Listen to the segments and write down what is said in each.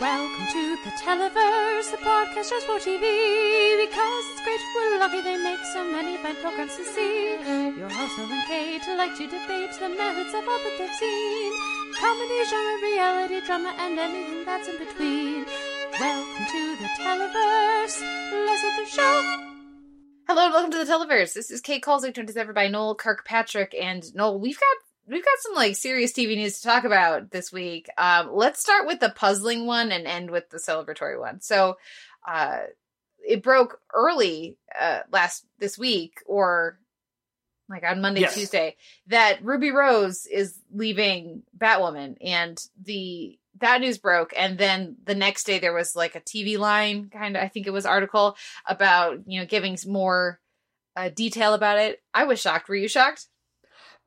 Welcome to the Televerse, the podcast just for TV. Because it's great, we're lucky they make so many fine programs to see. Your host, Noel and Kate, like to debate the merits of all that they've seen. Comedy, genre, reality, drama, and anything that's in between. Welcome to the Televerse. Let's get the show. Hello and welcome to the Televerse. This is Kate Kulzick, joined as ever by Noel Kirkpatrick. And Noel, we've got we've got some like serious TV news to talk about this week. Um, let's start with the puzzling one and end with the celebratory one. So, uh, it broke early uh, last this week, or like on Monday, Yes. Tuesday, that Ruby Rose is leaving Batwoman, and the that news broke, and then the next day there was like a TV line kind of, I think it was article about you know giving more uh, detail about it. I was shocked. Were you shocked?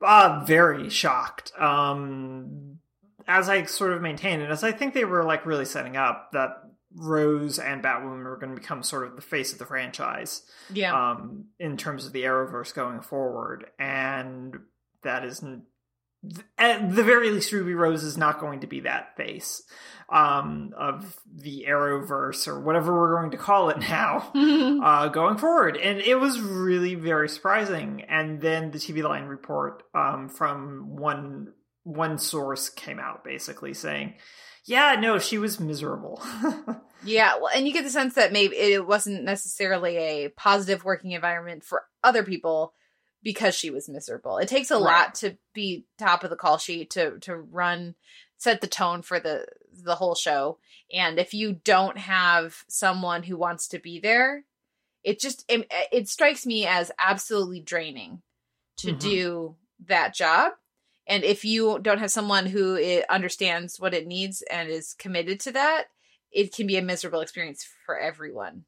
Uh, very shocked. Um, as I sort of maintained, and as I think they were like really setting up that Rose and Batwoman were going to become sort of the face of the franchise. Yeah. um, in terms of the Arrowverse going forward, and that is, n- th- at the very least, Ruby Rose is not going to be that face um, of the Arrowverse or whatever we're going to call it now. uh, going forward. And it was really very surprising. And then the TV line report um, from one one source came out basically saying, "Yeah, no, she was miserable." Yeah, well, and you get the sense that maybe it wasn't necessarily a positive working environment for other people because she was miserable. It takes a Right. lot to be top of the call sheet to to run set the tone for the the whole show. And if you don't have someone who wants to be there, it just it, it strikes me as absolutely draining to Mhm. do that job. And if you don't have someone who i understands what it needs and is committed to that, it can be a miserable experience for everyone.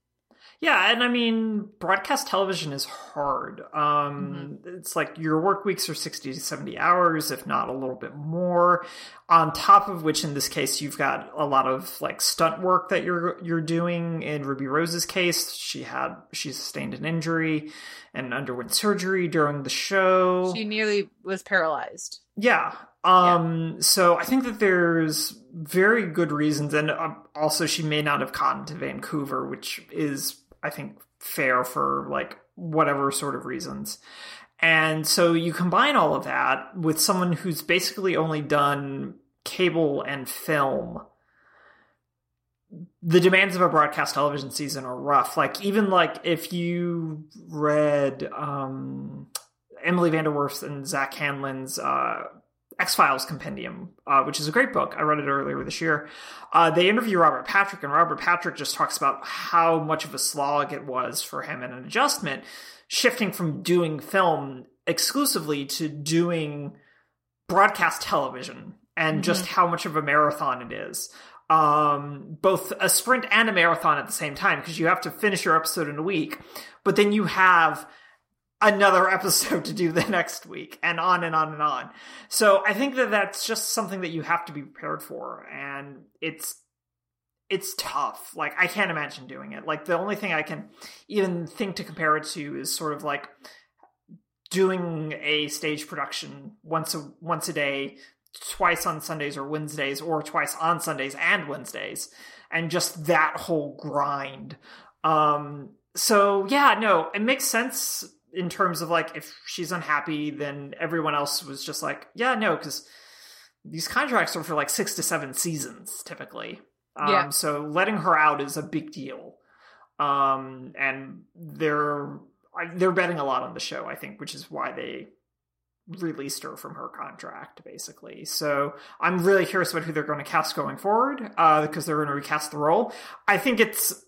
Yeah, and I mean, broadcast television is hard. Um, It's like your work weeks are 60 to 70 hours, if not a little bit more. On top of which, in this case, you've got a lot of like stunt work that you're you're doing. In Ruby Rose's case, she had she sustained an injury and underwent surgery during the show. She nearly was paralyzed. Yeah. Um so I think that there's very good reasons and uh, also she may not have gotten to Vancouver which is I think fair for like whatever sort of reasons. And so you combine all of that with someone who's basically only done cable and film. The demands of a broadcast television season are rough. Like even like if you read um Emily VanDerWerff's and Zack Handlen's uh X Files Compendium, uh, which is a great book. I read it earlier this year. Uh, they interview Robert Patrick, and Robert Patrick just talks about how much of a slog it was for him and an adjustment, shifting from doing film exclusively to doing broadcast television, and just how much of a marathon it is. Um, both a sprint and a marathon at the same time, because you have to finish your episode in a week, but then you have another episode to do the next week and on and on and on. So I think that that's just something that you have to be prepared for and it's it's tough. Like I can't imagine doing it. Like the only thing I can even think to compare it to is sort of like doing a stage production once a once a day, twice on Sundays or Wednesdays or twice on Sundays and Wednesdays and just that whole grind. Um so yeah, no, it makes sense in terms of like if she's unhappy, then everyone else was just like, yeah, no, because these contracts are for like six to seven seasons typically. Um, Yeah. So letting her out is a big deal, um, and they're they're betting a lot on the show, I think, which is why they released her from her contract basically. So I'm really curious about who they're going to cast going forward uh, because they're going to recast the role. I think it's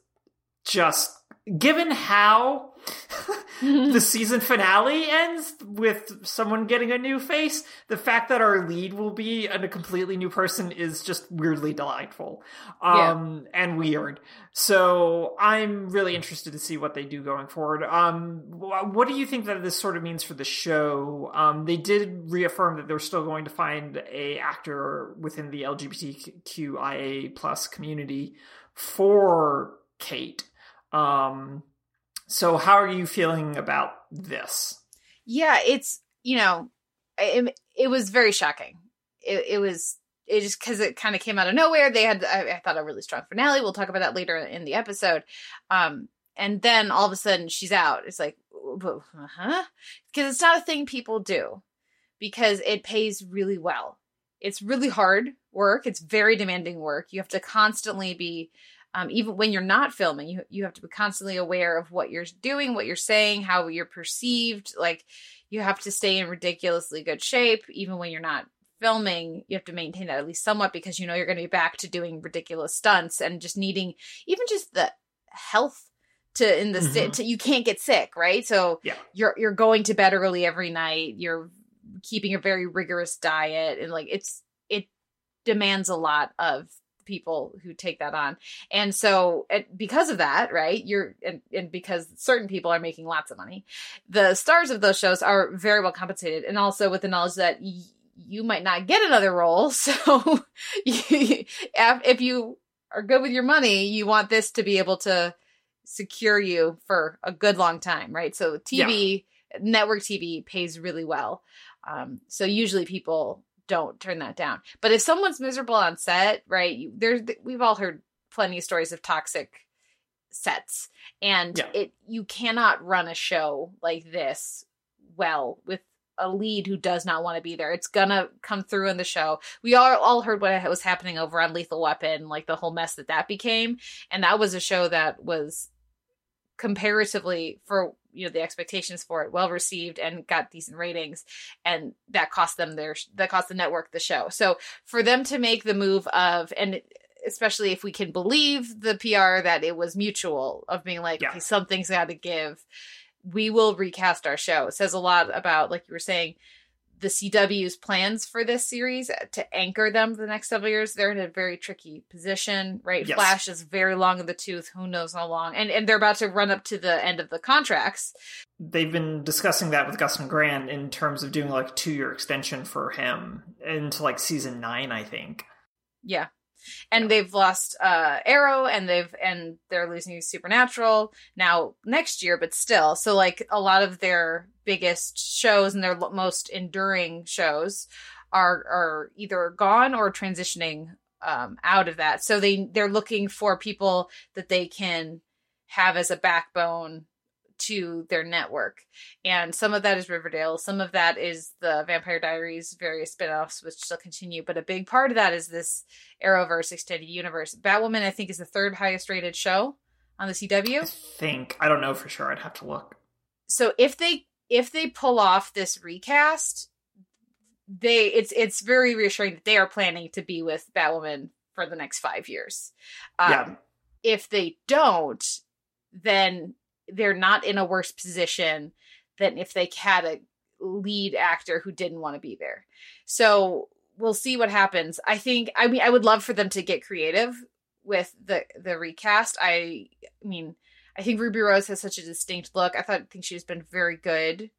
just given how the season finale ends with someone getting a new face, the fact that our lead will be a completely new person is just weirdly delightful um, and weird. So I'm really interested to see what they do going forward. Um, what do you think that this sort of means for the show? Um, they did reaffirm that they're still going to find a actor within the LGBTQIA plus community for Kate. Um, so how are you feeling about this? Yeah, it's you know, it, it was very shocking. It, it was it just because it kind of came out of nowhere. They had, I, I, thought, a really strong finale. We'll talk about that later in the episode. Um, and then all of a sudden she's out. It's like, huh? Because it's not a thing people do because it pays really well. It's really hard work. It's very demanding work. You have to constantly be, um, even when you're not filming, you you have to be constantly aware of what you're doing, what you're saying, how you're perceived. Like you have to stay in ridiculously good shape, even when you're not filming. You have to maintain that at least somewhat because you know you're going to be back to doing ridiculous stunts and just needing even just the health to in the mm-hmm. state you can't get sick, right? So yeah. you're you're going to bed early every night. You're keeping a very rigorous diet and like it's it demands a lot of people who take that on. And so because of that, right, you're and, and because certain people are making lots of money, the stars of those shows are very well compensated and also with the knowledge that y- you might not get another role. So if you are good with your money, you want this to be able to secure you for a good long time, right? So TV, yeah. network TV pays really well. Um, so usually people don't turn that down. But if someone's miserable on set, right? You, there's we've all heard plenty of stories of toxic sets, and yeah. it you cannot run a show like this well with a lead who does not want to be there. It's gonna come through in the show. We all all heard what was happening over on Lethal Weapon, like the whole mess that that became, and that was a show that was comparatively for you know the expectations for it well received and got decent ratings and that cost them their that cost the network the show so for them to make the move of and especially if we can believe the pr that it was mutual of being like yeah. okay something's got to give we will recast our show it says a lot about like you were saying the CW's plans for this series to anchor them the next several years, they're in a very tricky position, right? Yes. Flash is very long in the tooth, who knows how long. And and they're about to run up to the end of the contracts. They've been discussing that with Gus and Grant in terms of doing like a two year extension for him into like season nine, I think. Yeah and they've lost uh arrow and they've and they're losing supernatural now next year but still. So like a lot of their biggest shows and their most enduring shows are are either gone or transitioning um out of that. So they they're looking for people that they can have as a backbone to their network. And some of that is Riverdale, some of that is the Vampire Diaries, various spin-offs which still continue, but a big part of that is this Arrowverse extended universe. Batwoman I think is the third highest rated show on the CW. I think I don't know for sure. I'd have to look. So if they if they pull off this recast, they it's it's very reassuring that they are planning to be with Batwoman for the next 5 years. Um, yeah. if they don't, then they're not in a worse position than if they had a lead actor who didn't want to be there. So we'll see what happens. I think I mean I would love for them to get creative with the the recast. I, I mean I think Ruby Rose has such a distinct look. I thought I think she's been very good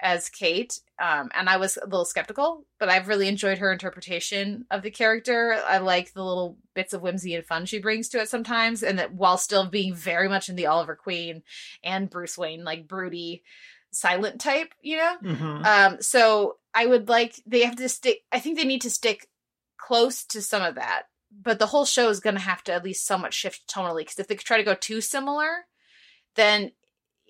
as Kate, um, and I was a little skeptical, but I've really enjoyed her interpretation of the character. I like the little bits of whimsy and fun she brings to it sometimes, and that while still being very much in the Oliver Queen and Bruce Wayne, like broody, silent type, you know. Mm-hmm. Um, so I would like they have to stick. I think they need to stick close to some of that, but the whole show is going to have to at least somewhat shift tonally because if they try to go too similar, then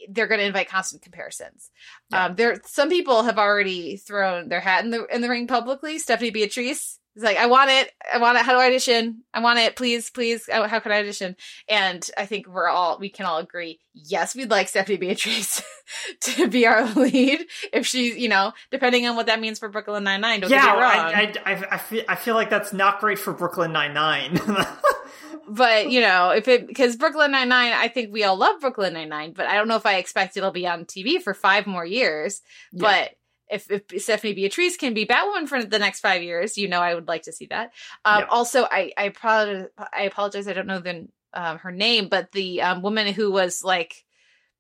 they're going to invite constant comparisons. Yeah. Um, there, some people have already thrown their hat in the in the ring publicly. Stephanie Beatriz is like, "I want it. I want it. How do I audition? I want it. Please, please. Oh, how can I audition?" And I think we're all we can all agree. Yes, we'd like Stephanie Beatriz to be our lead if she's, you know, depending on what that means for Brooklyn Nine Nine. Don't yeah, get me wrong. I, I, I, feel, I feel like that's not great for Brooklyn Nine Nine. but you know, if it because Brooklyn Nine Nine, I think we all love Brooklyn Nine Nine, but I don't know if I expect it'll be on TV for five more years. Yeah. But if, if Stephanie Beatriz can be Batwoman for the next five years, you know, I would like to see that. Um, yeah. Also, I I, pro- I apologize, I don't know the um, her name, but the um, woman who was like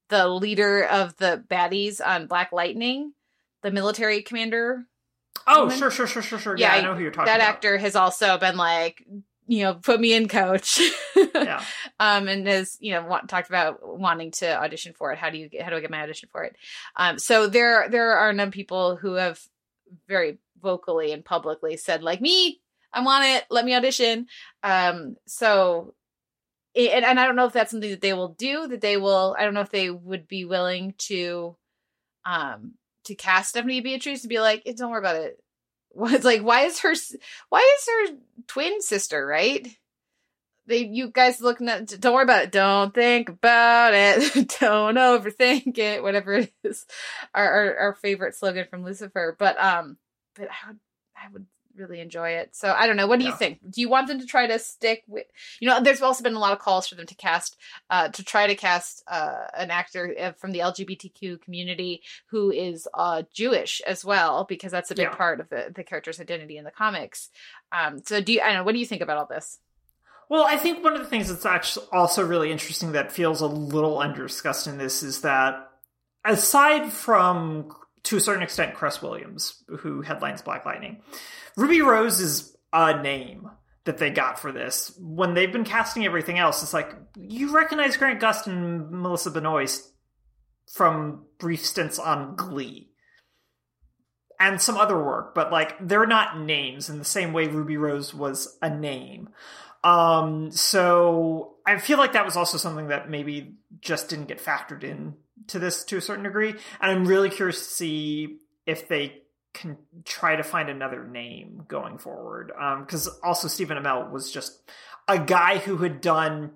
the leader of the baddies on Black Lightning, the military commander. Oh, woman. sure, sure, sure, sure, sure. Yeah, yeah I know who you're talking that about. That actor has also been like you know, put me in coach. yeah. Um, and has, you know, want, talked about wanting to audition for it. How do you get, how do I get my audition for it? Um, so there, there are some people who have very vocally and publicly said like me, I want it. Let me audition. Um, so, and, and I don't know if that's something that they will do. That they will. I don't know if they would be willing to, um, to cast Stephanie Beatriz to be like, don't worry about it. It's like, why is her, why is her twin sister right? They, you guys look at, don't worry about it. Don't think about it. don't overthink it. Whatever it is, our, our our favorite slogan from Lucifer. But um, but I would I would really enjoy it. So I don't know. What do Yeah. you think? Do you want them to try to stick with? You know, there's also been a lot of calls for them to cast, uh, to try to cast uh, an actor uh, from the LGBTQ community who is uh Jewish as well, because that's a big Yeah. part of the the character's identity in the comics. Um, so do you? I don't know. What do you think about all this? Well, I think one of the things that's actually also really interesting that feels a little underdiscussed in this is that aside from to a certain extent Cress Williams, who headlines Black Lightning, Ruby Rose is a name that they got for this. When they've been casting everything else, it's like you recognize Grant Gust and Melissa Benoist from brief stints on Glee and some other work, but like they're not names in the same way Ruby Rose was a name. Um, so I feel like that was also something that maybe just didn't get factored in to this to a certain degree. And I'm really curious to see if they can try to find another name going forward. Um, cause also Stephen Amell was just a guy who had done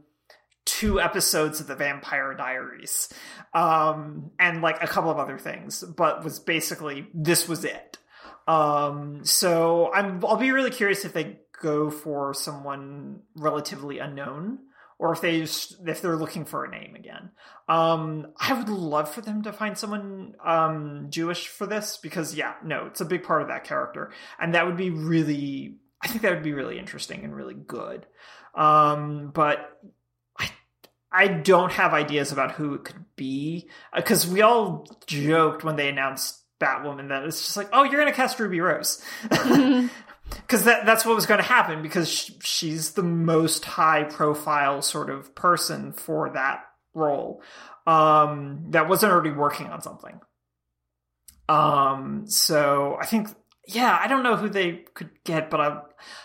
two episodes of the Vampire Diaries, um, and like a couple of other things, but was basically this was it. Um, so I'm I'll be really curious if they go for someone relatively unknown or if they if they're looking for a name again. Um, I would love for them to find someone um, Jewish for this because yeah, no, it's a big part of that character, and that would be really. I think that would be really interesting and really good. Um, but I I don't have ideas about who it could be because we all joked when they announced Batwoman that it's just like, oh, you're gonna cast Ruby Rose. because that that's what was going to happen because sh- she's the most high profile sort of person for that role. Um that wasn't already working on something. Um so i think yeah i don't know who they could get but i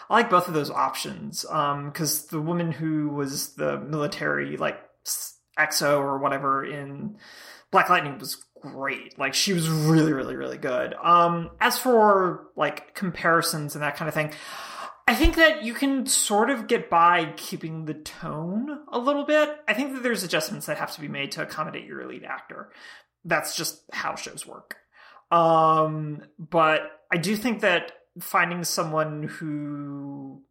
i like both of those options. Um because the woman who was the military like exo or whatever in black lightning was great. Like she was really, really, really good. Um, as for like comparisons and that kind of thing, I think that you can sort of get by keeping the tone a little bit. I think that there's adjustments that have to be made to accommodate your lead actor. That's just how shows work. Um, but I do think that finding someone who,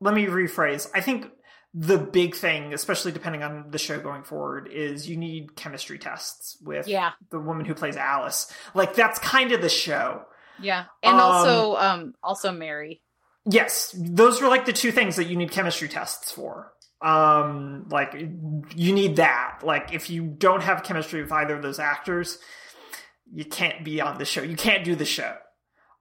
let me rephrase, I think the big thing, especially depending on the show going forward, is you need chemistry tests with Yeah, the woman who plays Alice. Like that's kind of the show. yeah, and Um, also um also Mary. Yes, those are like the two things that you need chemistry tests for. Um, like you need that. Like if you don't have chemistry with either of those actors, you can't be on the show. You can't do the show.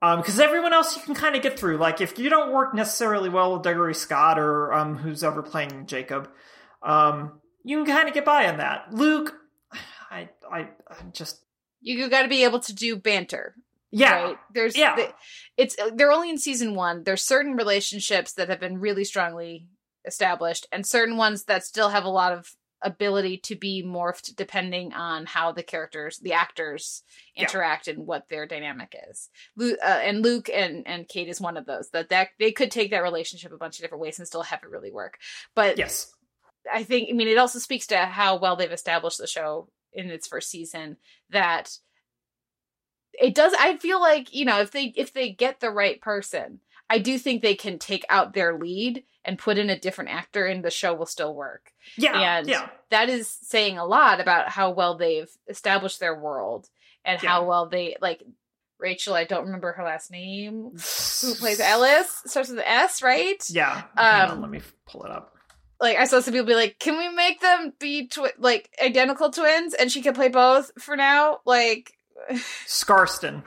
Um, because everyone else you can kind of get through. Like if you don't work necessarily well with Gregory Scott or um who's ever playing Jacob, um, you can kind of get by on that. Luke, I I, I just You got to be able to do banter. yeah right? There's Yeah. the- it's they're only in season one. There's certain relationships that have been really strongly established, and certain ones that still have a lot of ability to be morphed depending on how the characters, the actors, Yeah. interact and what their dynamic is. Lu- uh, and Luke and and Kate is one of those that that they could take that relationship a bunch of different ways and still have it really work. But yes I think I mean it also speaks to how well they've established the show in its first season that it does I feel like, you know, if they if they get the right person, I do think they can take out their lead and put in a different actor and the show will still work. yeah and yeah that is saying a lot about how well they've established their world and how well they like Rachel, I don't remember her last name. Who plays Alice? Starts with an S, right? Yeah. Um, on, let me pull it up. like I saw some people be like, "Can we make them be twi- like identical twins?" And she can play both for now. Like, Skarsten.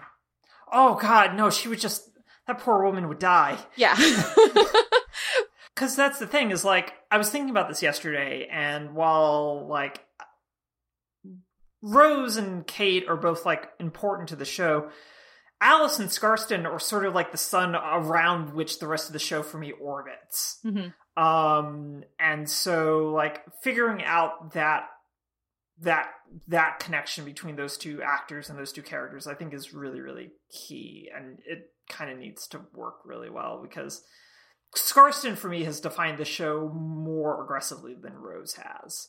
Oh God, no! She would just that poor woman would die. yeah, Because that's the thing is like I was thinking about this yesterday, and while like Rose and Kate are both like important to the show, Alice and Skarsten are sort of like the sun around which the rest of the show for me orbits. Mm-hmm. Um, and so like figuring out that that that connection between those two actors and those two characters, I think is really really key, and it kind of needs to work really well because Skarsten for me has defined the show more aggressively than Rose has,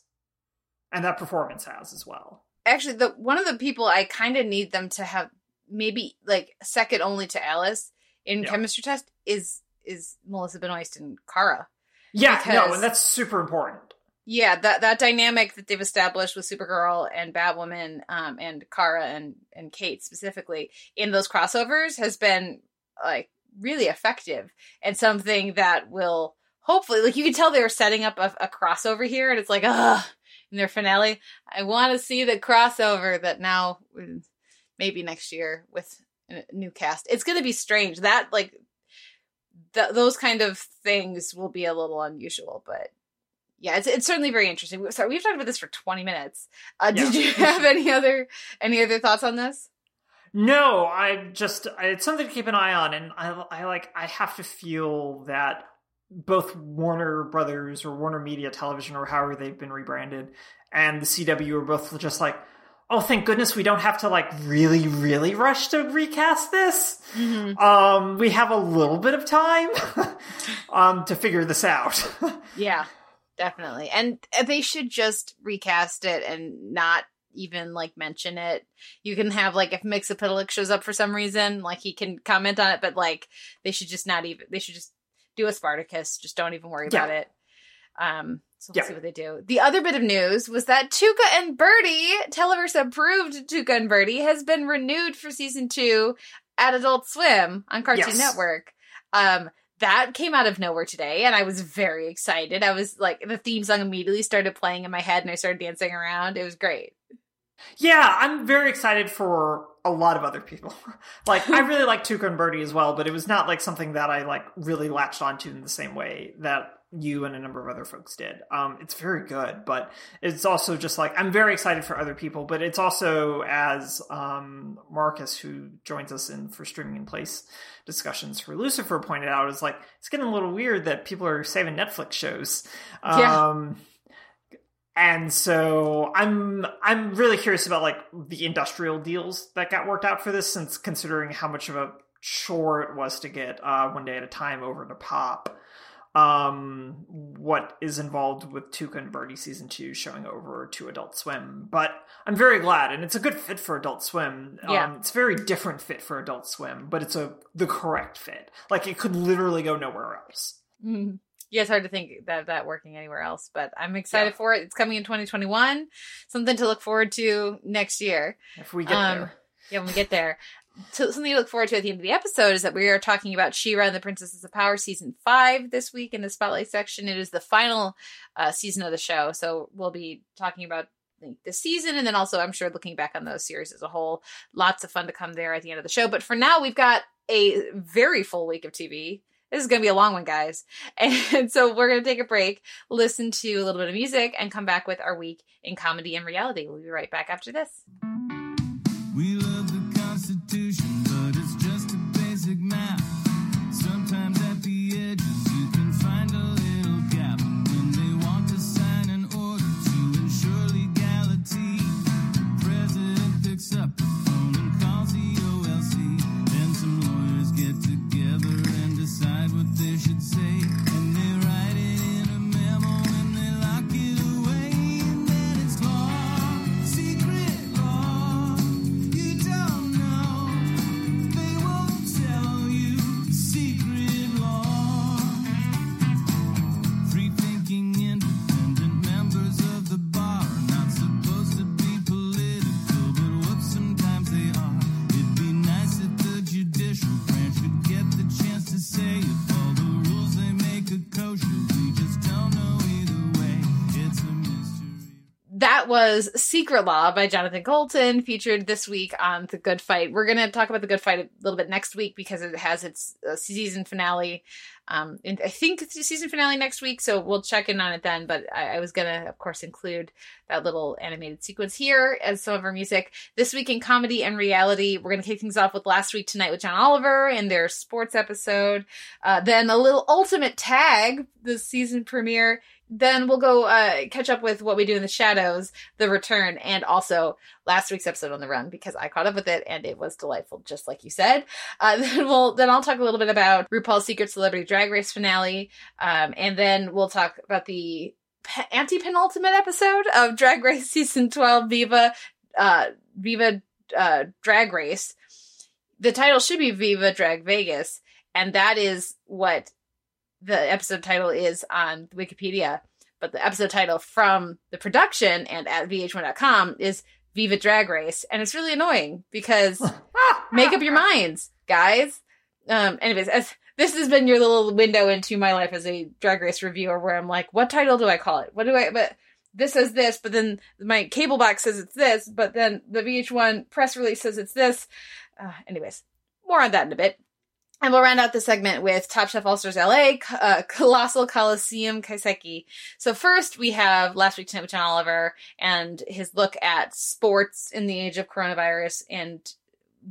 and that performance has as well. Actually, the one of the people I kind of need them to have maybe like second only to Alice in Yeah. chemistry test is is Melissa Benoist and Kara. Yeah, no, and that's super important. Yeah, that that dynamic that they've established with Supergirl and Batwoman, um, and Kara and and Kate specifically in those crossovers has been like really effective and something that will hopefully like you can tell they were setting up a, a crossover here, and it's like ugh in their finale. I want to see the crossover that now mm, maybe next year with a new cast. It's going to be strange that like th- those kind of things will be a little unusual, but yeah, it's it's certainly very interesting. Sorry, we've talked about this for twenty minutes. Uh, Did you have any other any other thoughts on this? No, I just it's something to keep an eye on, and I, I like I have to feel that both Warner Brothers or Warner Media Television or however they've been rebranded, and the CW are both just like, oh, thank goodness we don't have to like really, really rush to recast this. Um, we have a little bit of time, um, to figure this out. Yeah, definitely. And they should just recast it and not even like mention it. You can have like if Mxyzptlk shows up for some reason, like he can comment on it, but like they should just not even. They should just do a Spartacus. Just don't even worry Yeah. about it. Um. So we'll Yeah. see what they do. The other bit of news was that Tuca and Birdie, Televerse approved Tuca and Birdie, has been renewed for season two at Adult Swim on Cartoon Yes. Network. Um, that came out of nowhere today, and I was very excited. I was like, the theme song immediately started playing in my head, and I started dancing around. It was great. Yeah, I'm very excited for a lot of other people. like I really like Tuca and Birdie as well, but it was not like something that I like really latched onto in the same way that you and a number of other folks did. Um, it's very good, but it's also just like I'm very excited for other people, but it's also as um, Marcus, who joins us in for streaming in place discussions for Lucifer, pointed out, is like it's getting a little weird that people are saving Netflix shows. Yeah. And so I'm I'm really curious about like the industrial deals that got worked out for this, since considering how much of a chore it was to get uh, one day at a time over to pop. Um, what is involved with Tuca and Birdie season two showing over to Adult Swim, but I'm very glad, and it's a good fit for Adult Swim. Yeah. Um, it's a very different fit for Adult Swim, but it's a the correct fit. Like it could literally go nowhere else. Mm. Yeah, it's hard to think that that working anywhere else, but I'm excited Yeah. for it. It's coming in 2021. Something to look forward to next year. If we get Um, there. Yeah, when we get there. So something to look forward to at the end of the episode is that we are talking about She-Ra and the Princesses of Power season five this week in the spotlight section. It is the final uh, season of the show, so we'll be talking about the season and then also I'm sure looking back on those series as a whole. Lots of fun to come there at the end of the show. But for now, we've got a very full week of TV. This is going to be a long one, guys. And so we're going to take a break, listen to a little bit of music, and come back with our week in comedy and reality. We'll be right back after this. Was Secret Law by Jonathan Coulton, featured this week on The Good Fight. We're going to talk about The Good Fight a little bit next week because it has its uh, season finale Um, and I think it's the season finale next week, so we'll check in on it then. But I, I was gonna, of course, include that little animated sequence here as some of our music. This week in comedy and reality, we're gonna kick things off with Last Week Tonight with John Oliver and their sports episode. Uh, then a little ultimate tag, the season premiere. Then we'll go uh, catch up with what we do in the shadows, the return, and also last week's episode on the run because I caught up with it and it was delightful, just like you said. Uh, then we'll then I'll talk a little bit about RuPaul's Secret Celebrity Drag Race finale, um, and then we'll talk about the pe- anti penultimate episode of Drag Race season twelve, Viva, uh, Viva uh, Drag Race. The title should be Viva Drag Vegas, and that is what the episode title is on Wikipedia. But the episode title from the production and at VH1.com is Viva Drag Race, and it's really annoying because make up your minds, guys. Um, anyways, as this has been your little window into my life as a drag race reviewer, where I'm like, what title do I call it? What do I? But this says this, but then my cable box says it's this, but then the VH1 press release says it's this. Uh, anyways, more on that in a bit. And we'll round out the segment with Top Chef All Stars LA, uh, Colossal Coliseum Kaiseki. So first we have Last Week Tonight with John Oliver and his look at sports in the age of coronavirus and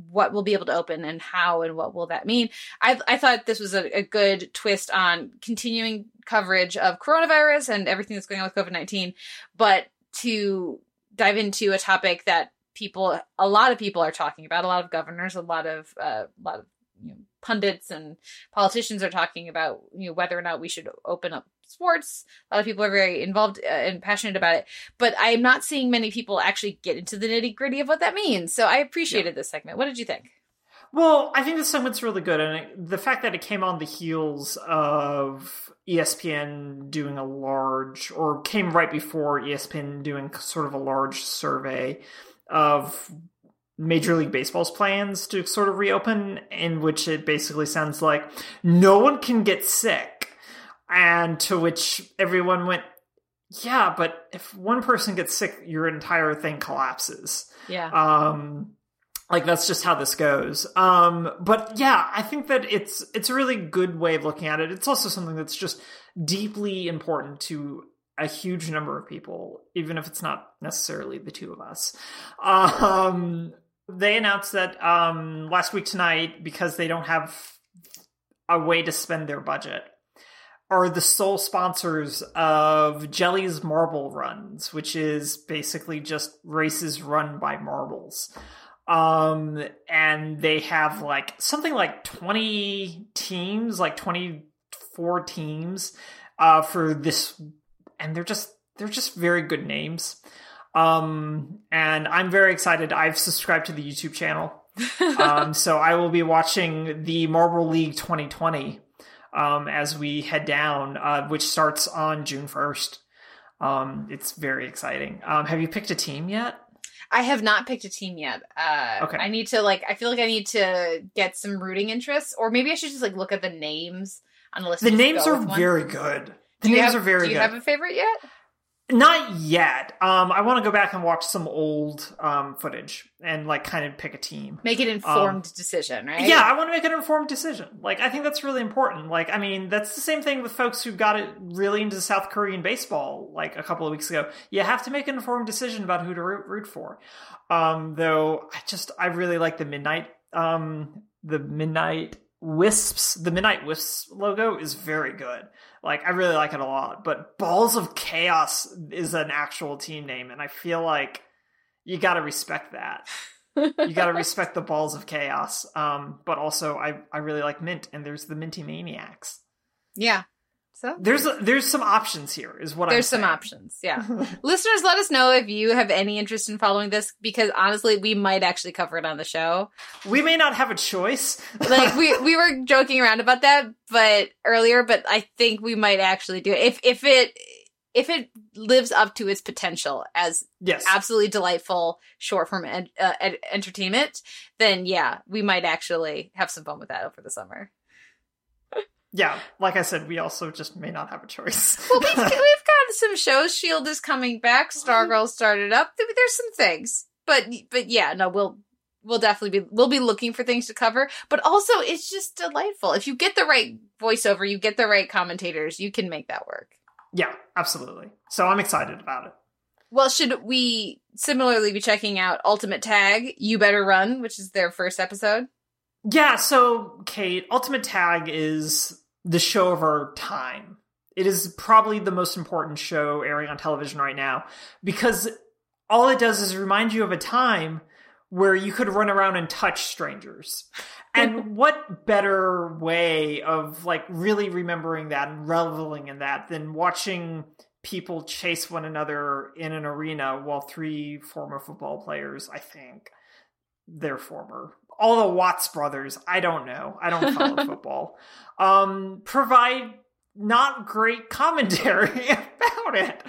what we'll be able to open and how and what will that mean. I, I thought this was a, a good twist on continuing coverage of coronavirus and everything that's going on with COVID-19, but to dive into a topic that people, a lot of people are talking about, a lot of governors, a lot of, uh, a lot of, you know, pundits and politicians are talking about you know whether or not we should open up sports. A lot of people are very involved uh, and passionate about it. But i'm not seeing many people actually get into the nitty gritty of what that means. So i appreciated this segment. What did you think? Well, I think this segment's really good, and it, the fact that it came on the heels of ESPN doing a large, or came right before ESPN doing sort of a large survey of Major League Baseball's plans to sort of reopen, in which it basically sounds like no one can get sick, and to which everyone went, "Yeah, but if one person gets sick, your entire thing collapses." yeah. Um like that's just how this goes. Um but yeah i think that it's it's a really good way of looking at it. It's also something that's just deeply important to a huge number of people even if it's not necessarily the two of us. Um they announced that um last week tonight because they don't have a way to spend their budget are the sole sponsors of Jelle's Marble Runs, which is basically just races run by marbles. Um, and they have like something like 20 teams, like 24 teams, uh, for this, and they're just, they're just very good names. Um, and I'm very excited. I've subscribed to the YouTube channel. um, so I will be watching the Marble League 2020 um, as we head down, uh, which starts on June 1st. Um, it's very exciting. Um, have you picked a team yet? i have not picked a team yet uh Okay. i need to like i feel like i need to get some rooting interests or maybe i should just like look at the names on the list The names are very good. The Do names have- are very good. do you good. have a favorite yet Not yet. Um, I want to go back and watch some old um, footage and like kind of pick a team. make an informed decision right Um, Yeah, I want to make an informed decision. Like, I think that's really important. Like, I mean, that's the same thing with folks who got it really into South Korean baseball like a couple of weeks ago. You have to make an informed decision about who to root, root for. Um, though I just I really like the midnight um the midnight wisps. The midnight wisps logo is very good. Like, I really like it a lot. But Balls of Chaos is an actual team name, and I feel like you got to respect that you got to respect the balls of chaos. Um, but also, I I really like mint, and there's the Minty Maniacs. yeah so There's there's some options here, is what There's saying. There's some options. Yeah. Listeners, let us know if you have any interest in following this because honestly, we might actually cover it on the show. We may not have a choice. Like we we were joking around about that, but earlier, but I think we might actually do it. If if it if it lives up to its potential as yes, absolutely delightful short form ed- uh, ed- entertainment, then yeah, we might actually have some fun with that over the summer. Yeah. Like I said, we also just may not have a choice. Well, we've, we've got some shows. Shield is coming back. Stargirl started up. There's some things, but but yeah, no, we'll we'll definitely be we'll be looking for things to cover. But also, it's just delightful. If you get the right voiceover, you get the right commentators, you can make that work. Yeah, absolutely. So I'm excited about it. Well, should we similarly be checking out Ultimate Tag, You Better Run, which is their first episode? Yeah, so Kate, Ultimate Tag is the show of our time. It is probably the most important show airing on television right now because all it does is remind you of a time where you could run around and touch strangers. And what better way of like really remembering that and reveling in that than watching people chase one another in an arena while three former football players, I think, they're former. All the Watts brothers, I don't know. I don't follow football. Um, provide not great commentary about it.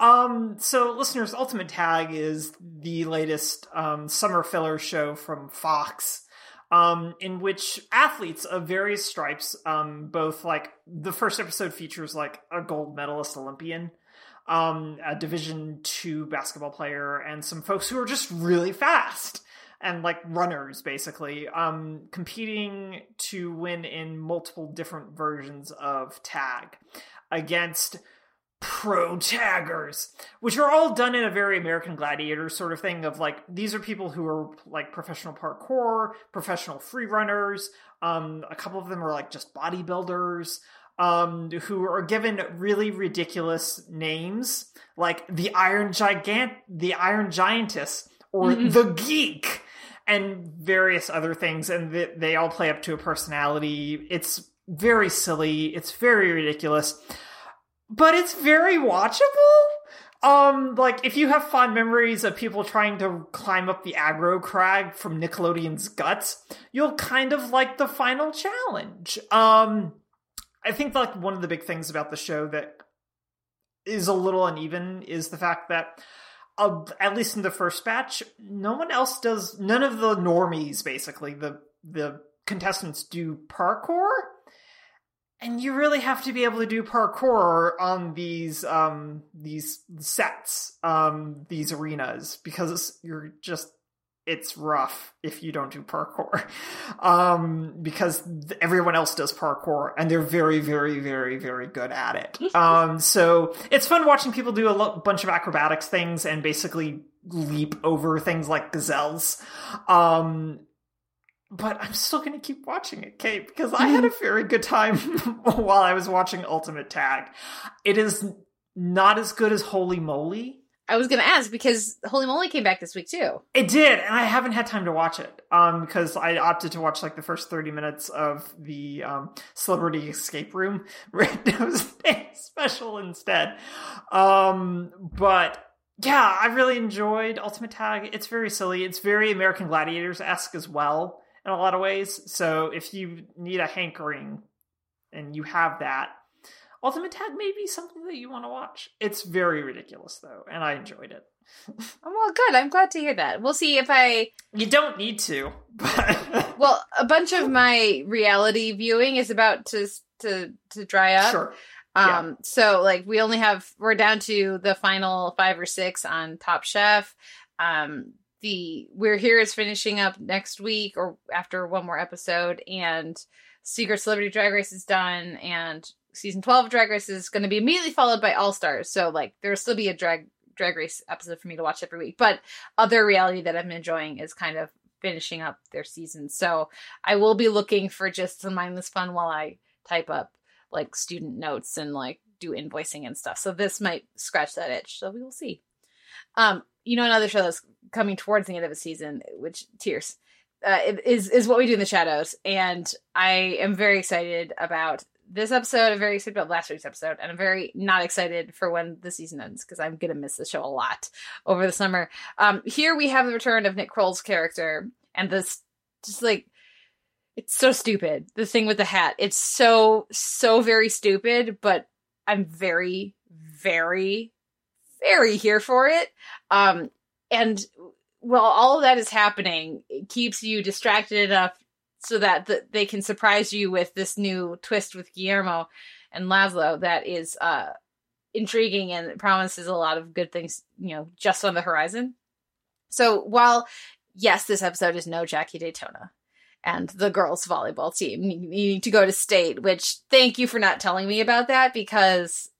Um, so listeners, Ultimate Tag is the latest um, summer filler show from Fox. Um, in which athletes of various stripes, um, both like the first episode features like a gold medalist Olympian, um, a Division two basketball player, and some folks who are just really fast and like runners basically um competing to win in multiple different versions of tag against pro taggers which are all done in a very american gladiator sort of thing of like these are people who are like professional parkour professional free runners um a couple of them are like just bodybuilders um who are given really ridiculous names like the iron gigant the iron giantess or the geek and various other things and th- they all play up to a personality. It's very silly. It's very ridiculous. But it's very watchable. Um like if you have fond memories of people trying to climb up the aggro crag from nickelodeon's guts you'll kind of like the final challenge. Um i think like one of the big things about the show that is a little uneven is the fact that uh, at least in the first batch, no one else does. None of the normies, basically, the the contestants do parkour, and you really have to be able to do parkour on these um these sets, um these arenas, because you're just it's rough if you don't do parkour. Um because everyone else does parkour and they're very very very very good at it. Um so it's fun watching people do a lo- bunch of acrobatics things and basically leap over things like gazelles. Um but I'm still going to keep watching it, Kate, because I had a very good time while I was watching Ultimate Tag. It is not as good as Holy Moly, I was gonna ask because Holy Moly came back this week too. It did, and I haven't had time to watch it um, because I opted to watch like the first thirty minutes of the um, Celebrity Escape Room special instead. Um, but yeah, I really enjoyed Ultimate Tag. It's very silly. It's very American Gladiators esque as well in a lot of ways. So if you need a hankering and you have that, Ultimate Tag may be something that you want to watch. It's very ridiculous though, and I enjoyed it. Well, good. I'm glad to hear that. We'll see if I. You don't need to, but Well, a bunch of my reality viewing is about to to to dry up. sure. Um, so like we only have we're down to the final five or six on Top Chef. Um, the We're Here is finishing up next week or after one more episode, and Secret Celebrity Drag Race is done, and season twelve of Drag Race is going to be immediately followed by All Stars. So like there'll still be a drag drag race episode for me to watch every week, but other reality that I'm enjoying is kind of finishing up their season. So I will be looking for just some mindless fun while I type up like student notes and like do invoicing and stuff. So this might scratch that itch. So we will see. Um, you know, another show that's coming towards the end of a season, which tears, uh, is is what we do in the shadows, and I am very excited about this episode. I'm very excited about last week's episode, and I'm very not excited for when the season ends because I'm gonna miss the show a lot over the summer. Um, here we have the return of Nick Kroll's character, and this just like it's so stupid. The thing with the hat. It's so, so very stupid, but I'm very, very, very here for it. Um, and while all of that is happening, it keeps you distracted enough so that the, they can surprise you with this new twist with Guillermo and Laszlo that is uh, intriguing and promises a lot of good things, you know, just on the horizon. So while yes, this episode is no Jackie Daytona and the girls volleyball team needing to go to state, which thank you for not telling me about that because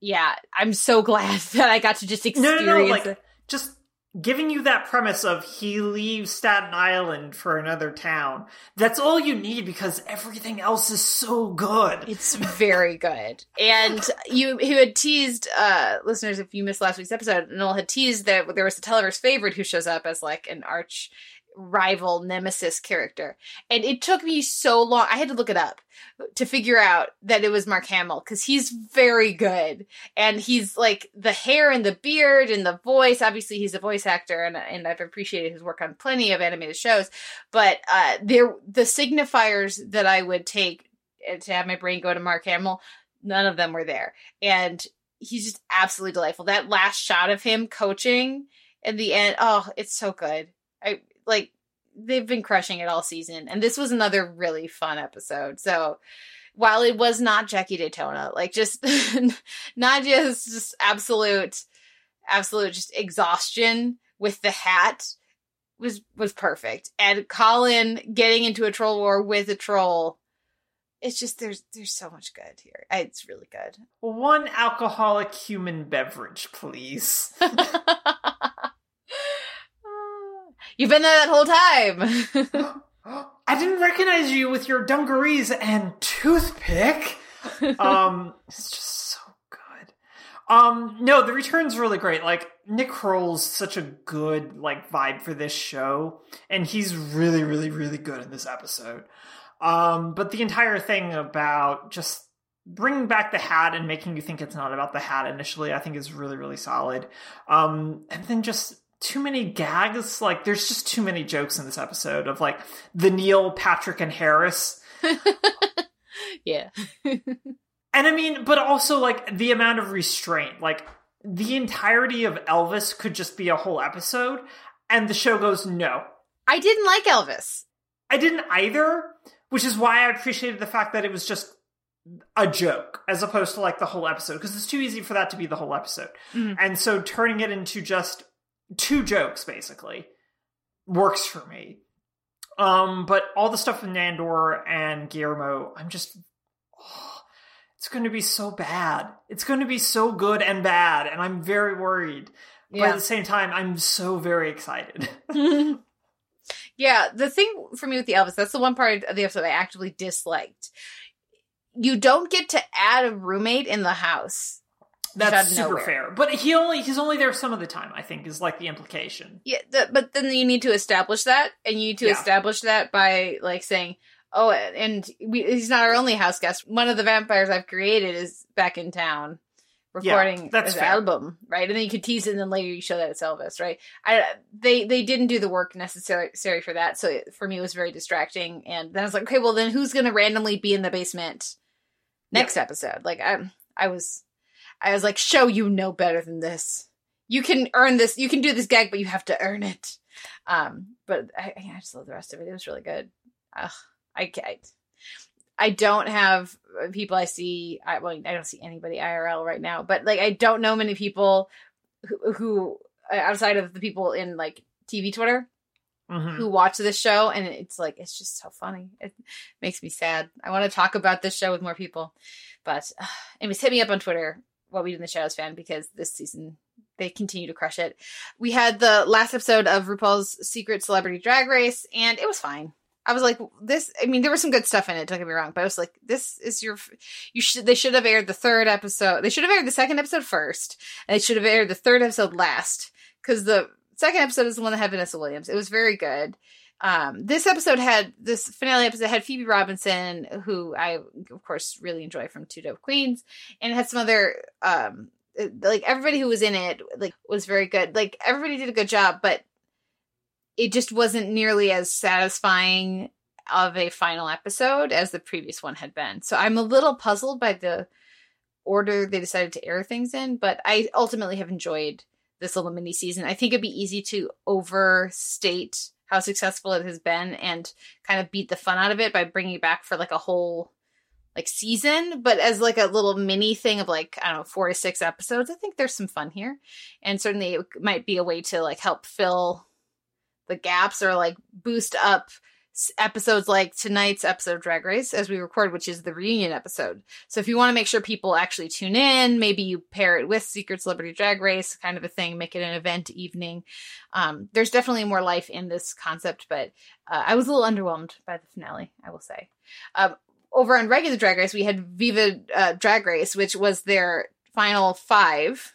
yeah, I'm so glad that I got to just No, experience no, no. Like it. just giving you that premise of he leaves Staten Island for another town. That's all you need because everything else is so good. It's very good. And you who had teased uh listeners if you missed last week's episode, Noel had teased that there was a Televerse favorite who shows up as like an arch rival nemesis character. And it took me so long. I had to look it up to figure out that it was Mark Hamill cuz he's very good. And he's like the hair and the beard and the voice. Obviously he's a voice actor and and I've appreciated his work on plenty of animated shows, but uh there the signifiers that I would take to have my brain go to Mark Hamill, none of them were there. And he's just absolutely delightful. That last shot of him coaching in the end, oh, it's so good. I like they've been crushing it all season. And this was another really fun episode. So while it was not Jackie Daytona, like just Nadja's just absolute absolute just exhaustion with the hat was was perfect. And Colin getting into a troll war with a troll it's just there's there's so much good here. It's really good. One alcoholic human beverage, please. You've been there that whole time. I didn't recognize you with your dungarees and toothpick. um, it's just so good. Um, no, the return's really great. Like Nick Kroll's such a good like vibe for this show, and he's really, really, really good in this episode. Um, but the entire thing about just bringing back the hat and making you think it's not about the hat initially, I think is really, really solid. Um, and then just too many gags. Like, there's just too many jokes in this episode of like the Neil, Patrick, and Harris. yeah. And I mean, but also like the amount of restraint. Like, the entirety of Elvis could just be a whole episode, and the show goes, no. I didn't like Elvis. I didn't either, which is why I appreciated the fact that it was just a joke as opposed to like the whole episode because it's too easy for that to be the whole episode. Mhm. And so turning it into just two jokes basically works for me. Um but all the stuff with Nandor and Guillermo, I'm just oh, it's going to be so bad. It's going to be so good and bad and I'm very worried. But at the same time, I'm so very excited. yeah. The thing for me with the Elvis, that's the one part of the episode I actively disliked. You don't get to add a roommate in the house. That's super nowhere. fair. But he only he's only there some of the time, I think, is like the implication. Yeah, th- but then you need to establish that, and you need to Yeah. establish that by like saying, "Oh, and we, he's not our only house guest. One of the vampires I've created is back in town, recording that's his fair. album, right?" And then you could tease it, and then later you show that it's Elvis, right? I they they didn't do the work necessary for that, so it, for me it was very distracting. And then I was like, okay, well then who's gonna randomly be in the basement next episode? Like I I was I was like, show you know better than this. You can earn this. You can do this gag, but you have to earn it. Um, but I, I just love the rest of it. It was really good. Ugh, I can't. I don't have people I see. I well, I don't see anybody IRL right now, but like I don't know many people who, who uh, outside of the people in like TV Twitter Mhm. who watch this show, and it's like it's just so funny. It makes me sad. I want to talk about this show with more people, but uh, anyways, hit me up on Twitter. What we do in the Shadows fan because this season they continue to crush it. We had the last episode of RuPaul's Secret Celebrity Drag Race, and it was fine. I was like, this. I mean, there was some good stuff in it. Don't get me wrong, but I was like, this is your. You should. They should have aired the third episode. They should have aired the second episode first, and they should have aired the third episode last because the second episode is the one that had Vanessa Williams. It was very good. Um, this episode had this finale episode had Phoebe Robinson, who I of course really enjoy from Two Dope Queens, and had some other um uh, like everybody who was in it like was very good. Like everybody did a good job, but it just wasn't nearly as satisfying of a final episode as the previous one had been. So I'm a little puzzled by the order they decided to air things in, but I ultimately have enjoyed this little mini season. I think it'd be easy to overstate how successful it has been and kind of beat the fun out of it by bringing it back for like a whole like season, but as like a little mini thing of like I don't know four to six episodes. I think there's some fun here, and certainly it might be a way to like help fill the gaps or like boost up episodes like tonight's episode Drag Race as we record, which is the reunion episode. So if you want to make sure people actually tune in, maybe you pair it with Secret Celebrity Drag Race, kind of a thing, make it an event evening. Um, there's definitely more life in this concept, but uh, I was a little underwhelmed by the finale, I will say. Um, over on regular Drag Race, we had Viva uh, Drag Race, which was their final five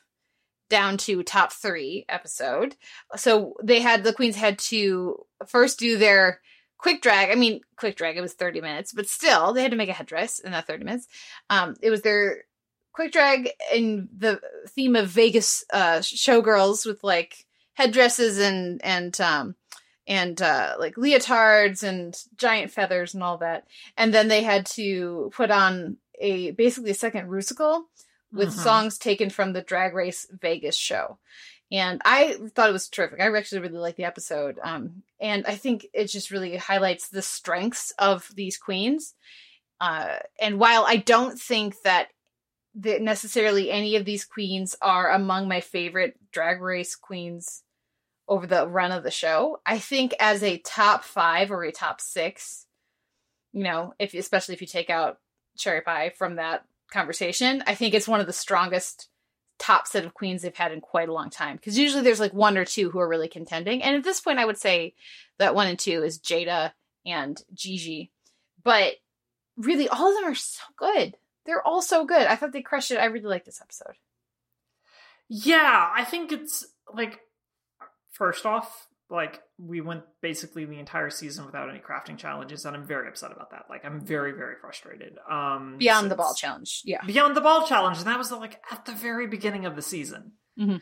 down to top three episode. So they had the queens had to first do their quick drag. I mean, quick drag. It was thirty minutes, but still they had to make a headdress in that thirty minutes. Um, it was their quick drag in the theme of Vegas uh, showgirls with like headdresses and and um and uh like leotards and giant feathers and all that and then they had to put on a basically a second rusical with Mhm. songs taken from the drag race vegas show and i thought it was terrific i actually really liked the episode um and i think it just really highlights the strengths of these queens uh and while i don't think that that necessarily any of these queens are among my favorite drag race queens over the run of the show. I think as a top five or a top six, you know, if especially if you take out Sherry Pie from that conversation, I think it's one of the strongest top set of queens they've had in quite a long time. Because usually there's like one or two who are really contending, and at this point, I would say that one and two is Jaida and Gigi, but really all of them are so good. They're all so good. I thought they crushed it. I really like this episode. Yeah, I think it's like first off, like we went basically the entire season without any crafting challenges, and I'm very upset about that. Like I'm very, very frustrated. Um Beyond the ball challenge. Yeah. Beyond the ball challenge, and that was like at the very beginning of the season. Mhm.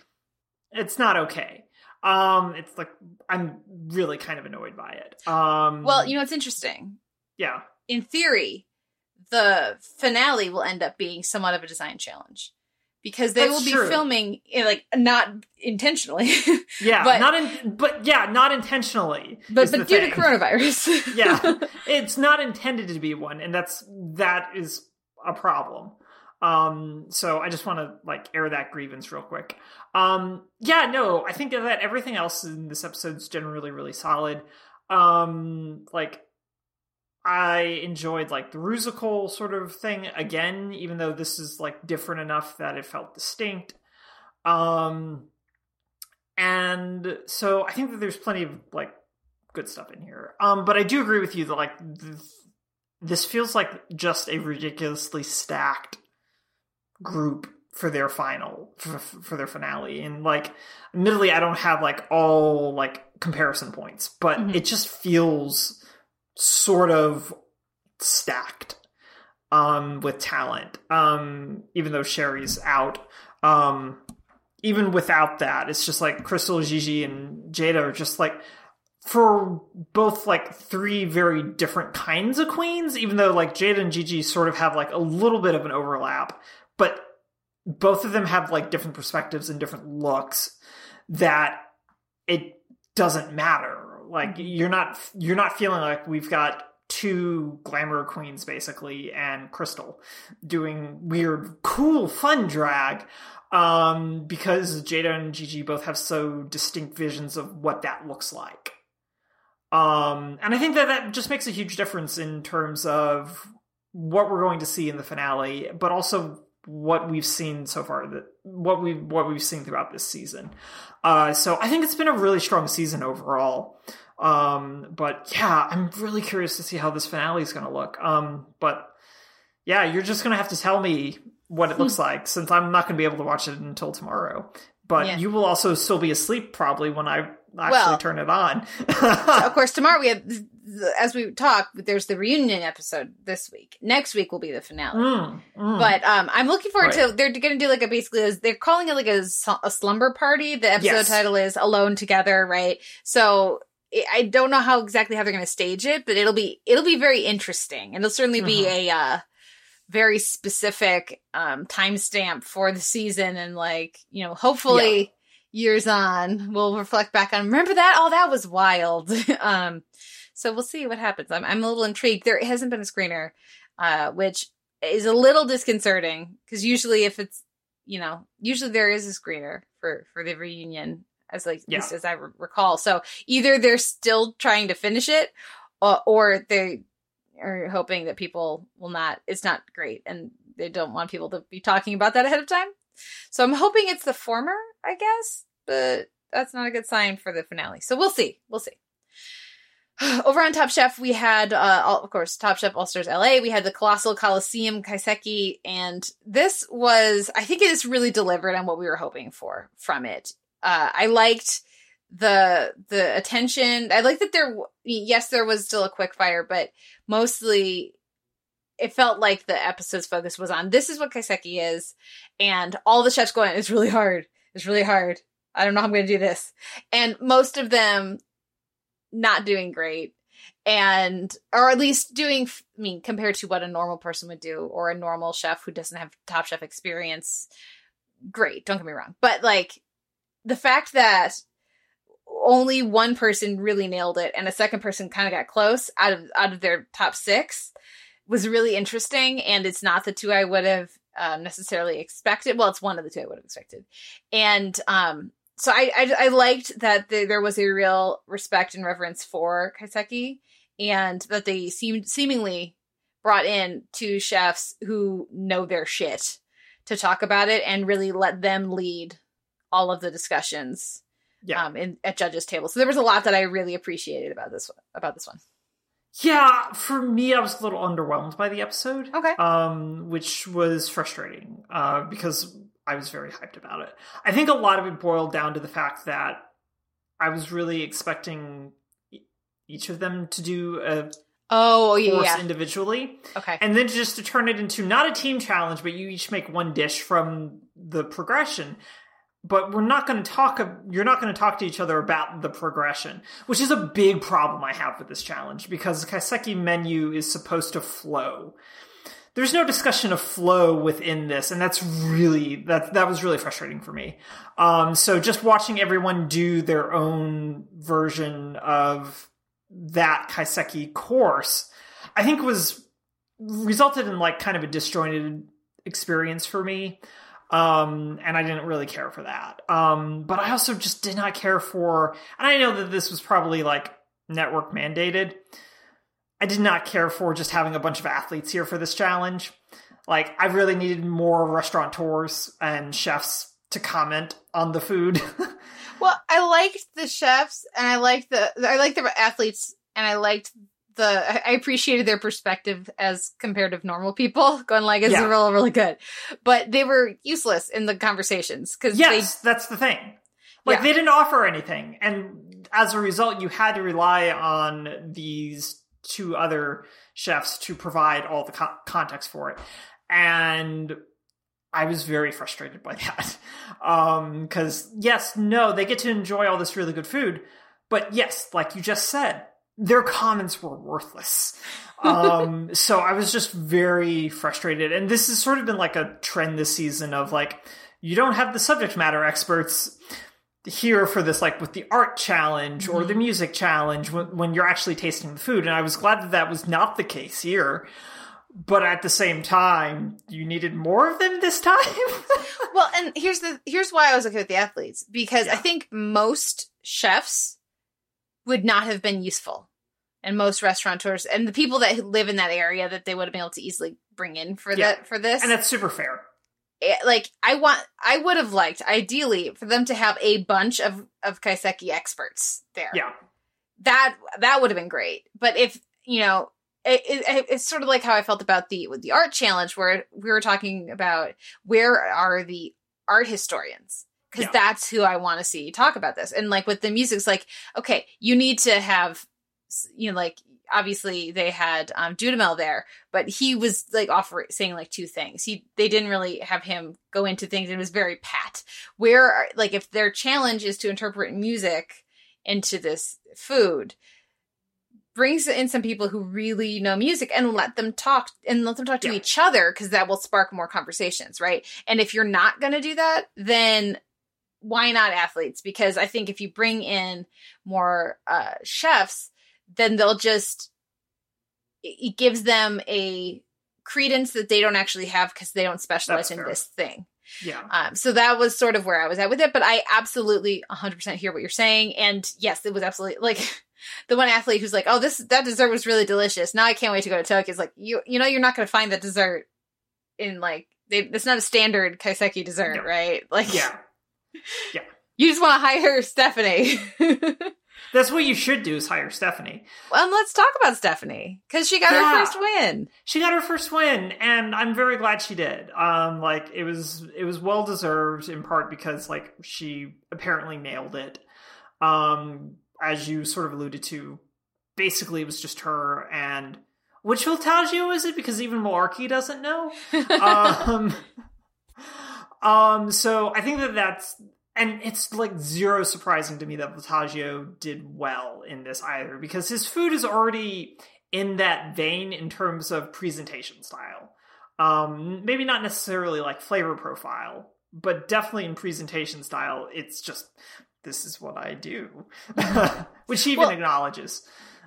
It's not okay. Um, it's like I'm really kind of annoyed by it. Um, Well, you know, it's interesting. yeah, in theory, the finale will end up being somewhat of a design challenge because they That's will be true. filming eh, like not intentionally, yeah, But- not in, but yeah, not intentionally. but but due thing. to coronavirus. yeah it's not intended to be one and that's that is a problem um so i just want to like air that grievance real quick um yeah no i think that everything else in this episode is generally really solid um like i enjoyed like the rusical sort of thing again even though this is like different enough that it felt distinct um and so i think that there's plenty of like good stuff in here. Um, but I do agree with you that like th- this feels like just a ridiculously stacked group for their final for, for their finale and like admittedly i don't have like all like comparison points but Mhm. it just feels sort of stacked um with talent um even though sherry's out um even without that it's just like crystal gigi and jaida are just like for both like three very different kinds of queens, even though like Jaida and Gigi sort of have like a little bit of an overlap, but both of them have like different perspectives and different looks that it doesn't matter. Like you're not you're not feeling like we've got two glamour queens basically and Crystal doing weird, cool, fun drag. Um, because Jaida and Gigi both have so distinct visions of what that looks like. Um, and I think that that just makes a huge difference in terms of what we're going to see in the finale, but also what we've seen so far that what we what we've seen throughout this season. Uh, so I think it's been a really strong season overall. Um, but yeah, I'm really curious to see how this finale is going to look. Um, but yeah, you're just going to have to tell me what it looks like since I'm not going to be able to watch it until tomorrow. But Yeah. you will also still be asleep probably when I actually Well- turn it on. of course, tomorrow we have, as we talk, there's the reunion episode this week. Next week will be the finale. Mm, mm. But um, I'm looking forward Right. to. They're going to do like a basically. They're calling it like a, a slumber party. The episode Yes. title is "Alone Together," right? So I- don't know how exactly how they're going to stage it, but it'll be it'll be very interesting. and It'll certainly be Mhm. a uh, very specific um, timestamp for the season, and like you know, hopefully years on we'll reflect back on. Remember that? Oh, that was wild. um, so we'll see what happens. I'm I'm a little intrigued. There hasn't been a screener, uh, which is a little disconcerting because usually if it's you know usually there is a screener for for the reunion as like Yeah. as I re- recall. So either they're still trying to finish it, or, or they are hoping that people will not. It's not great, and they don't want people to be talking about that ahead of time. So I'm hoping it's the former, I guess, but that's not a good sign for the finale. So we'll see. We'll see. Over on Top Chef, we had, uh, all, of course, Top Chef All Stars LA. We had the Colossal Coliseum Kaiseki, and this was, I think it is really delivered on what we were hoping for from it. Uh, I liked the the attention. I like that there. Yes, there was still a quick fire, but mostly it felt like the episode's focus was on this is what Kaiseki is, and all the chefs going, it's really hard. It's really hard. I don't know how I'm going to do this. And most of them not doing great. And, or at least doing, I mean, compared to what a normal person would do or a normal chef who doesn't have top chef experience, great. Don't get me wrong. But like the fact that only one person really nailed it and a second person kind of got close out of, out of their top six was really interesting. And it's not the two I would have um, necessarily expected. Well, it's one of the two I would have expected. And, um, so I, I, I liked that the, there was a real respect and reverence for Kaiseki, and that they seemed seemingly brought in two chefs who know their shit to talk about it and really let them lead all of the discussions Yeah. um, in at judges' table. So there was a lot that I really appreciated about this about this one. Yeah, for me, I was a little underwhelmed by the episode. Okay. Um, which was frustrating, uh, because I was very hyped about it. I think a lot of it boiled down to the fact that I was really expecting each of them to do a Oh yeah, course yeah. individually, okay. and then just to turn it into not a team challenge, but you each make one dish from the progression. But we're not going to talk. You're not going to talk to each other about the progression, which is a big problem I have with this challenge because the Kaiseki menu is supposed to flow. There's no discussion of flow within this, and that's really that that was really frustrating for me. Um, so just watching everyone do their own version of that Kaiseki course, I think was resulted in like kind of a disjointed experience for me. Um, and I didn't really care for that. Um, but I also just did not care for, and I know that this was probably like network mandated. I did not care for just having a bunch of athletes here for this challenge. Like, I really needed more restaurateurs and chefs to comment on the food. Well, I liked the chefs, and I liked the I liked the athletes, and I liked the I appreciated their perspective as compared to normal people. Going like, it's Yeah. really really good, but they were useless in the conversations because yes, that's the thing. Like, Yeah. they didn't offer anything. And as a result, you had to rely on these two other chefs to provide all the co- context for it. And I was very frustrated by that. Um, cause yes, no, they get to enjoy all this really good food, but yes, like you just said, their comments were worthless. Um, so I was just very frustrated. And this has sort of been like a trend this season of like, you don't have the subject matter experts here for this, like with the art challenge or the music challenge when, when you're actually tasting the food. And I was glad that that was not the case here. But at the same time, you needed more of them this time. well, and here's the here's why I was okay with the athletes because I think most chefs would not have been useful, and most restaurateurs and the people that live in that area that they would have been able to easily bring in for Yeah. that for this. and that's super fair. it- like I want I would have liked ideally for them to have a bunch of of kaiseki experts there. Yeah. That that would have been great. But if, you know, it, it, it's sort of like how I felt about the with the art challenge where we were talking about where are the art historians? Cuz Yeah. that's who I want to see talk about this. And like with the music it's like okay, you need to have you know like obviously they had um Dudamel there but he was like offering saying like two things. He they didn't really have him go into things. It was very pat. Where are, like if their challenge is to interpret music into this food, brings in some people who really know music and let them talk and let them talk to Yeah. each other because that will spark more conversations, right? And if you're not going to do that, then why not athletes? Because I think if you bring in more uh, chefs, then they'll just it gives them a credence that they don't actually have because they don't specialize That's in fair. this thing. Yeah. Um, so that was sort of where I was at with it, but I absolutely 100% hear what you're saying. And yes, it was absolutely like the one athlete who's like, "Oh, this that dessert was really delicious. Now I can't wait to go to Tokyo." Is like, you you know, you're not going to find that dessert in like they, it's not a standard kaiseki dessert, No. right? Like, yeah, Yeah. you just want to hire Stephanie. That's what you should do is hire Stephanie. well, and let's talk about Stephanie because she got Yeah. her first win. She got her first win, and I'm very glad she did. Um, like it was it was well deserved in part because like she apparently nailed it. Um, as you sort of alluded to, basically it was just her and which Voltaggio is it? Because even Malarkey doesn't know. um, um, so I think that that's and it's like zero surprising to me that Voltaggio did well in this either because his food is already in that vein in terms of presentation style. Um, maybe not necessarily like flavor profile, but definitely in presentation style. It's just this is what I do, which he even Well- acknowledges.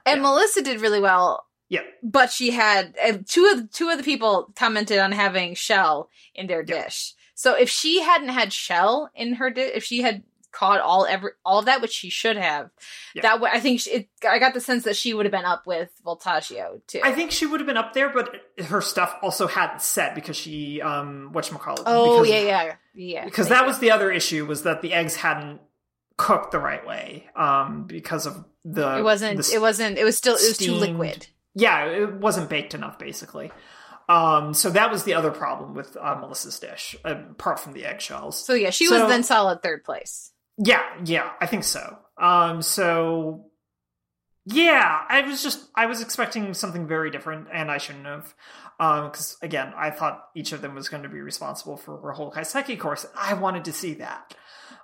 And Yeah. Melissa did really well Yeah, but she had uh, two of two of the people commented on having shell in their Yeah. dish. So if she hadn't had shell in her dish, if she had caught all every all of that, which she should have, Yeah. that would I think she, it, I got the sense that she would have been up with Voltaggio too. I think she would have been up there, but her stuff also hadn't set because she um whatchamacallit. oh because, yeah, yeah, yeah. Because that was the other issue was that the eggs hadn't cooked the right way. Um because of the it wasn't. the It wasn't. It was still. It was too liquid. yeah, it wasn't baked enough, basically. Um, so that was the other problem with uh, Melissa's dish, apart from the eggshells. So yeah, she So- was then solid third place. Yeah, yeah, I think so. Um, so yeah, I was just I was expecting something very different, and I shouldn't have. Um, because again, I thought each of them was going to be responsible for a whole Kaiseki course. I wanted to see that.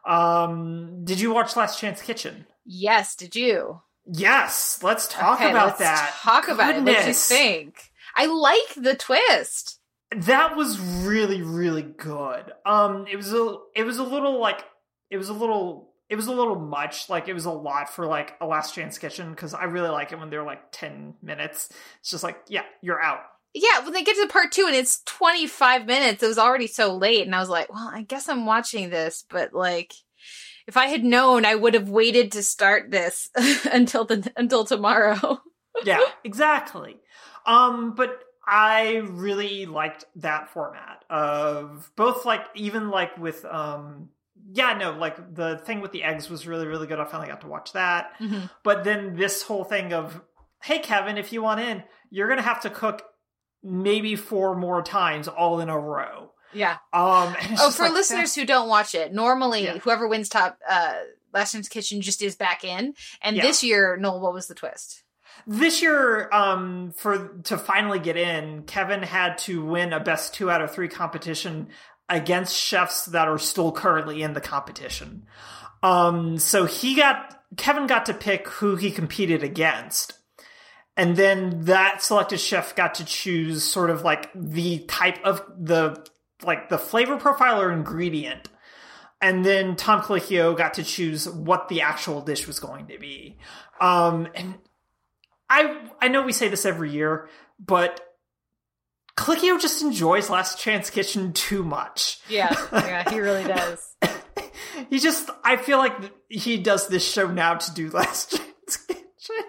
Um, did you watch Last Chance Kitchen? Yes. Did you? Yes, let's talk Okay, about let's that. Talk about it. What did you think? I like the twist. that was really really good um it was a it was a little like it was a little it was a little much like it was a lot for like a last chance kitchen because i really like it when they're like 10 minutes it's just like yeah you're out Yeah, when they get to part two and it's 25 minutes, it was already so late. And I was like, well, I guess I'm watching this, but like, if I had known, I would have waited to start this until the until tomorrow. yeah exactly um but i really liked that format of both like even like with um yeah no like the thing with the eggs was really really good i finally got to watch that But then this whole thing of, hey, Kevin, if you want in, you're going to have to cook maybe four more times all in a row. Yeah. Um, Oh, for like, listeners who don't watch it, normally Yeah. whoever wins top uh Last Chance Kitchen just is back in. And Yeah. this year, Noel, what was the twist? This year, um, for to finally get in, Kevin had to win a best two out of three competition against chefs that are still currently in the competition. Um, so he got Kevin got to pick who he competed against. And then that selected chef got to choose sort of like the type of the like the flavor profile or ingredient. And then Tom Colicchio got to choose what the actual dish was going to be. Um, and I I know we say this every year, but Colicchio just enjoys Last Chance Kitchen too much. Yeah, yeah, he really does. he just I feel like he does this show now to do Last Chance Kitchen.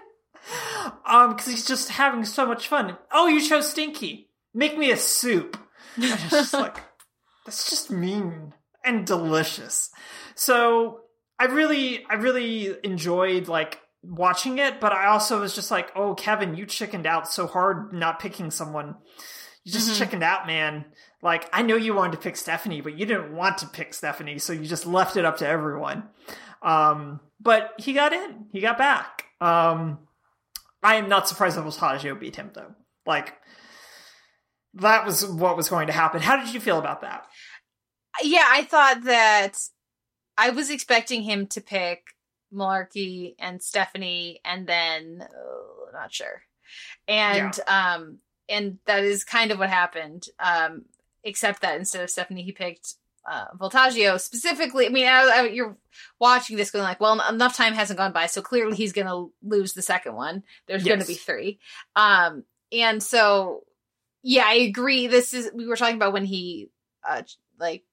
Um, because he's just having so much fun. Oh, you chose Stinky. Make me a soup. And it's just like that's just mean and delicious. So I really, I really enjoyed like watching it, but I also was just like, oh, Kevin, you chickened out so hard not picking someone. You just Mhm. chickened out, man. Like I know you wanted to pick Stephanie, but you didn't want to pick Stephanie, so you just left it up to everyone. Um, but he got in. He got back. Um, I am not surprised that Voltaggio beat him though. Like that was what was going to happen. How did you feel about that? yeah, I thought that I was expecting him to pick Malarkey and Stephanie, and then uh, not sure, and um, and that is kind of what happened. Um, except that instead of Stephanie, he picked uh, Voltaggio specifically. I mean, I, I, you're watching this going like, well, enough time hasn't gone by, so clearly he's going to lose the second one. There's going to be three, um, and so yeah, I agree. This is we were talking about when he uh like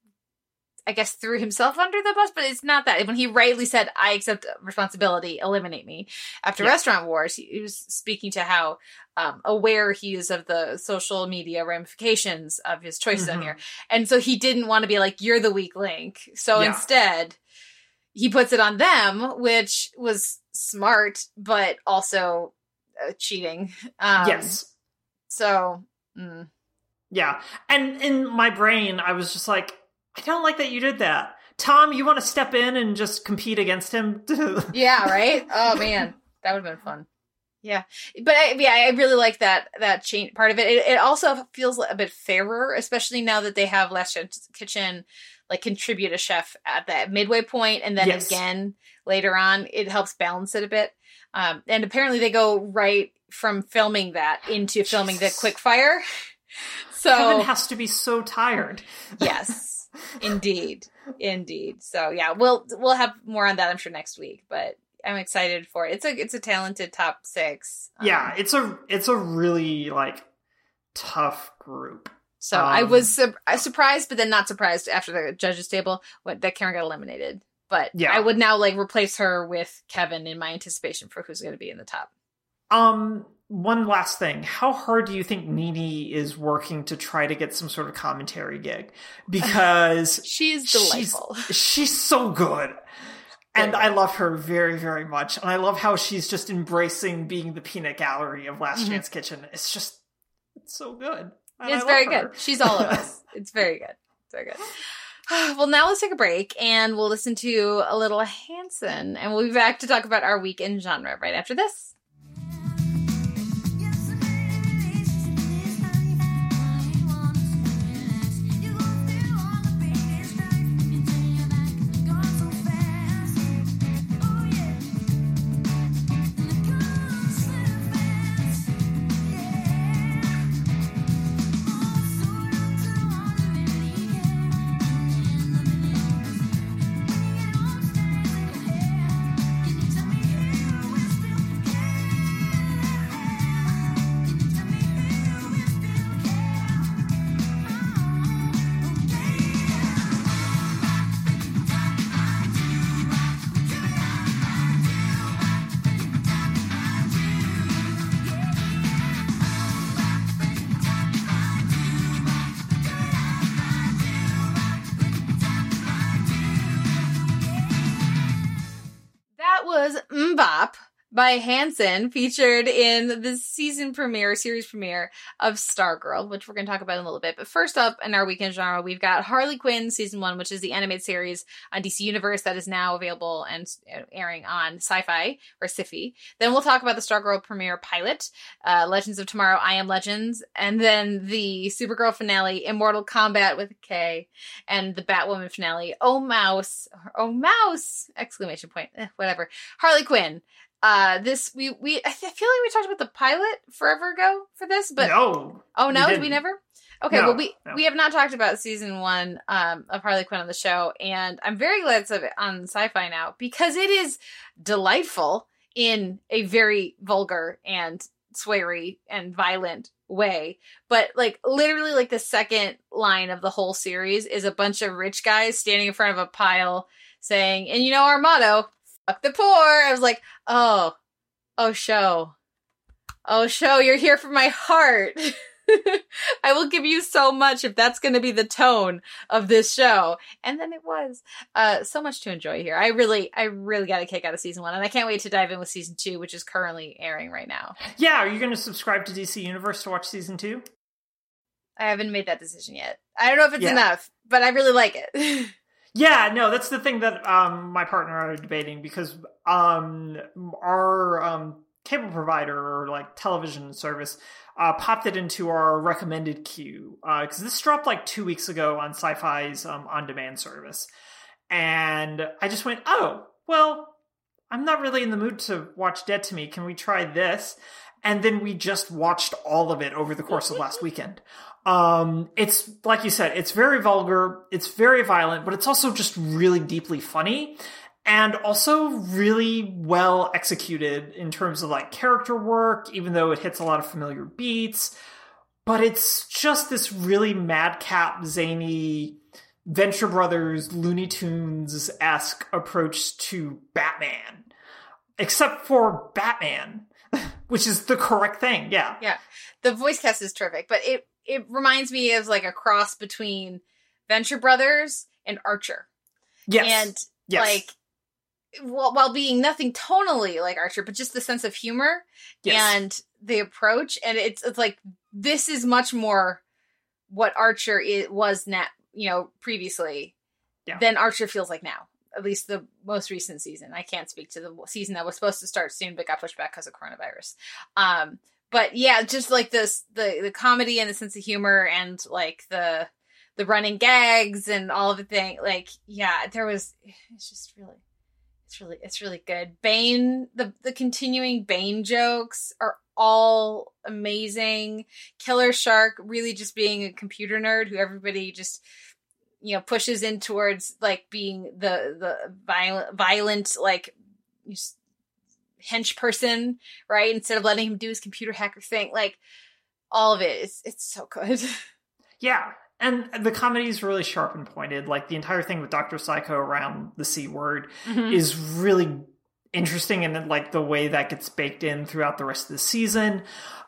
I guess threw himself under the bus, but it's not that. When he rightly said, "I accept responsibility, eliminate me," after Yeah. Restaurant Wars, he, he was speaking to how um, aware he is of the social media ramifications of his choices on Mhm. here, and so he didn't want to be like, "You're the weak link." So Yeah. instead, he puts it on them, which was smart, but also uh, cheating. Um, yes. So. Mm. Yeah. And in my brain, I was just like, I don't like that you did that. Tom, you want to step in and just compete against him? Yeah, right. Oh man, that would have been fun. Yeah, but I, yeah, I really like that that change part of it. it. It also feels a bit fairer, especially now that they have Last Chance Kitchen like contribute a chef at that midway point, and then Yes. again later on. It helps balance it a bit. Um, and apparently, they go right from filming that into filming the quick fire. So Kevin has to be so tired. yes, indeed, indeed. So yeah, we'll we'll have more on that I'm sure next week, but I'm excited for it. It's a it's a talented top six. Um, Yeah, it's a it's a really like tough group. So I um, was sur- I surprised, but then not surprised after the judges table what that Karen got eliminated. But Yeah. I would now like replace her with Kevin in my anticipation for who's going to be in the top. Um, one last thing. How hard do you think Nini is working to try to get some sort of commentary gig? Because She's she's, delightful. she's so good. And I love her very, very much. And I love how she's just embracing being the peanut gallery of Last Mhm. Chance Kitchen. It's just, it's so good. And it's very her. good. She's all of us. It's very good. It's very good. Well, now let's take a break and we'll listen to a little Hanson, and we'll be back to talk about our week in genre right after this. By Hanson, featured in the season premiere, series premiere of Stargirl, which we're going to talk about in a little bit. But first up in our weekend genre, we've got Harley Quinn season one, which is the animated series on DC Universe that is now available and uh, airing on Sci-Fi or Sci-Fi. Then we'll talk about the Stargirl premiere pilot, uh, Legends of Tomorrow, I Am Legends, and then the Supergirl finale, Immortal Kombat with K, and the Batwoman finale, Oh Mouse, Oh Mouse! Exclamation point. Eh, whatever. Harley Quinn. Uh, this we we I feel like we talked about the pilot forever ago for this, but no. oh no, we did we never? Okay, No, well we no. we have not talked about season one um of Harley Quinn on the show, and I'm very glad it's on Syfy now because it is delightful in a very vulgar and sweary and violent way. But like literally like the second line of the whole series is a bunch of rich guys standing in front of a pile saying, and you know our motto, fuck the poor. I was like, oh, oh show. Oh show, you're here for my heart. I will give you so much if that's going to be the tone of this show. And then it was. Uh, so much to enjoy here. I really, I really got a kick out of season one, and I can't wait to dive in with season two, which is currently airing right now. Yeah, are you going to subscribe to DC Universe to watch season two? I haven't made that decision yet. I don't know if it's Yeah. enough, but I really like it. Yeah, no, that's the thing that um my partner and I are debating because um our um cable provider or like television service uh popped it into our recommended queue uh because this dropped like two weeks ago on Syfy's um on demand service, and I just went, oh well, I'm not really in the mood to watch Dead to Me. Can we try this? And then we just watched all of it over the course of last weekend. Um, it's like you said, it's very vulgar, it's very violent, but it's also just really deeply funny and also really well executed in terms of like character work, even though it hits a lot of familiar beats. but it's just this really madcap, zany Venture Brothers, Looney Tunes esque approach to Batman, except for Batman, which is the correct thing. Yeah. Yeah. The voice cast is terrific, but it it reminds me of like a cross between Venture Brothers and Archer. Yes. And yes. like while, while being nothing tonally like Archer, but just the sense of humor Yes. and the approach and it's it's like this is much more what Archer it was now, you know, previously Yeah. than Archer feels like now. At least the most recent season. I can't speak to the season that was supposed to start soon, but got pushed back because of coronavirus. Um, but yeah, just like this, the the comedy and the sense of humor and like the the running gags and all of the thing. Like, yeah, there was. It's just really, it's really, it's really good. Bane, the the continuing Bane jokes are all amazing. Killer Shark really just being a computer nerd who everybody just you know pushes in towards like being the the violent violent like hench person right? Instead of letting him do his computer hacker thing like all of it it's it's so good. Yeah, and the comedy is really sharp and pointed. Like the entire thing with Doctor Psycho around the c word mm-hmm. is really interesting, and like the way that gets baked in throughout the rest of the season.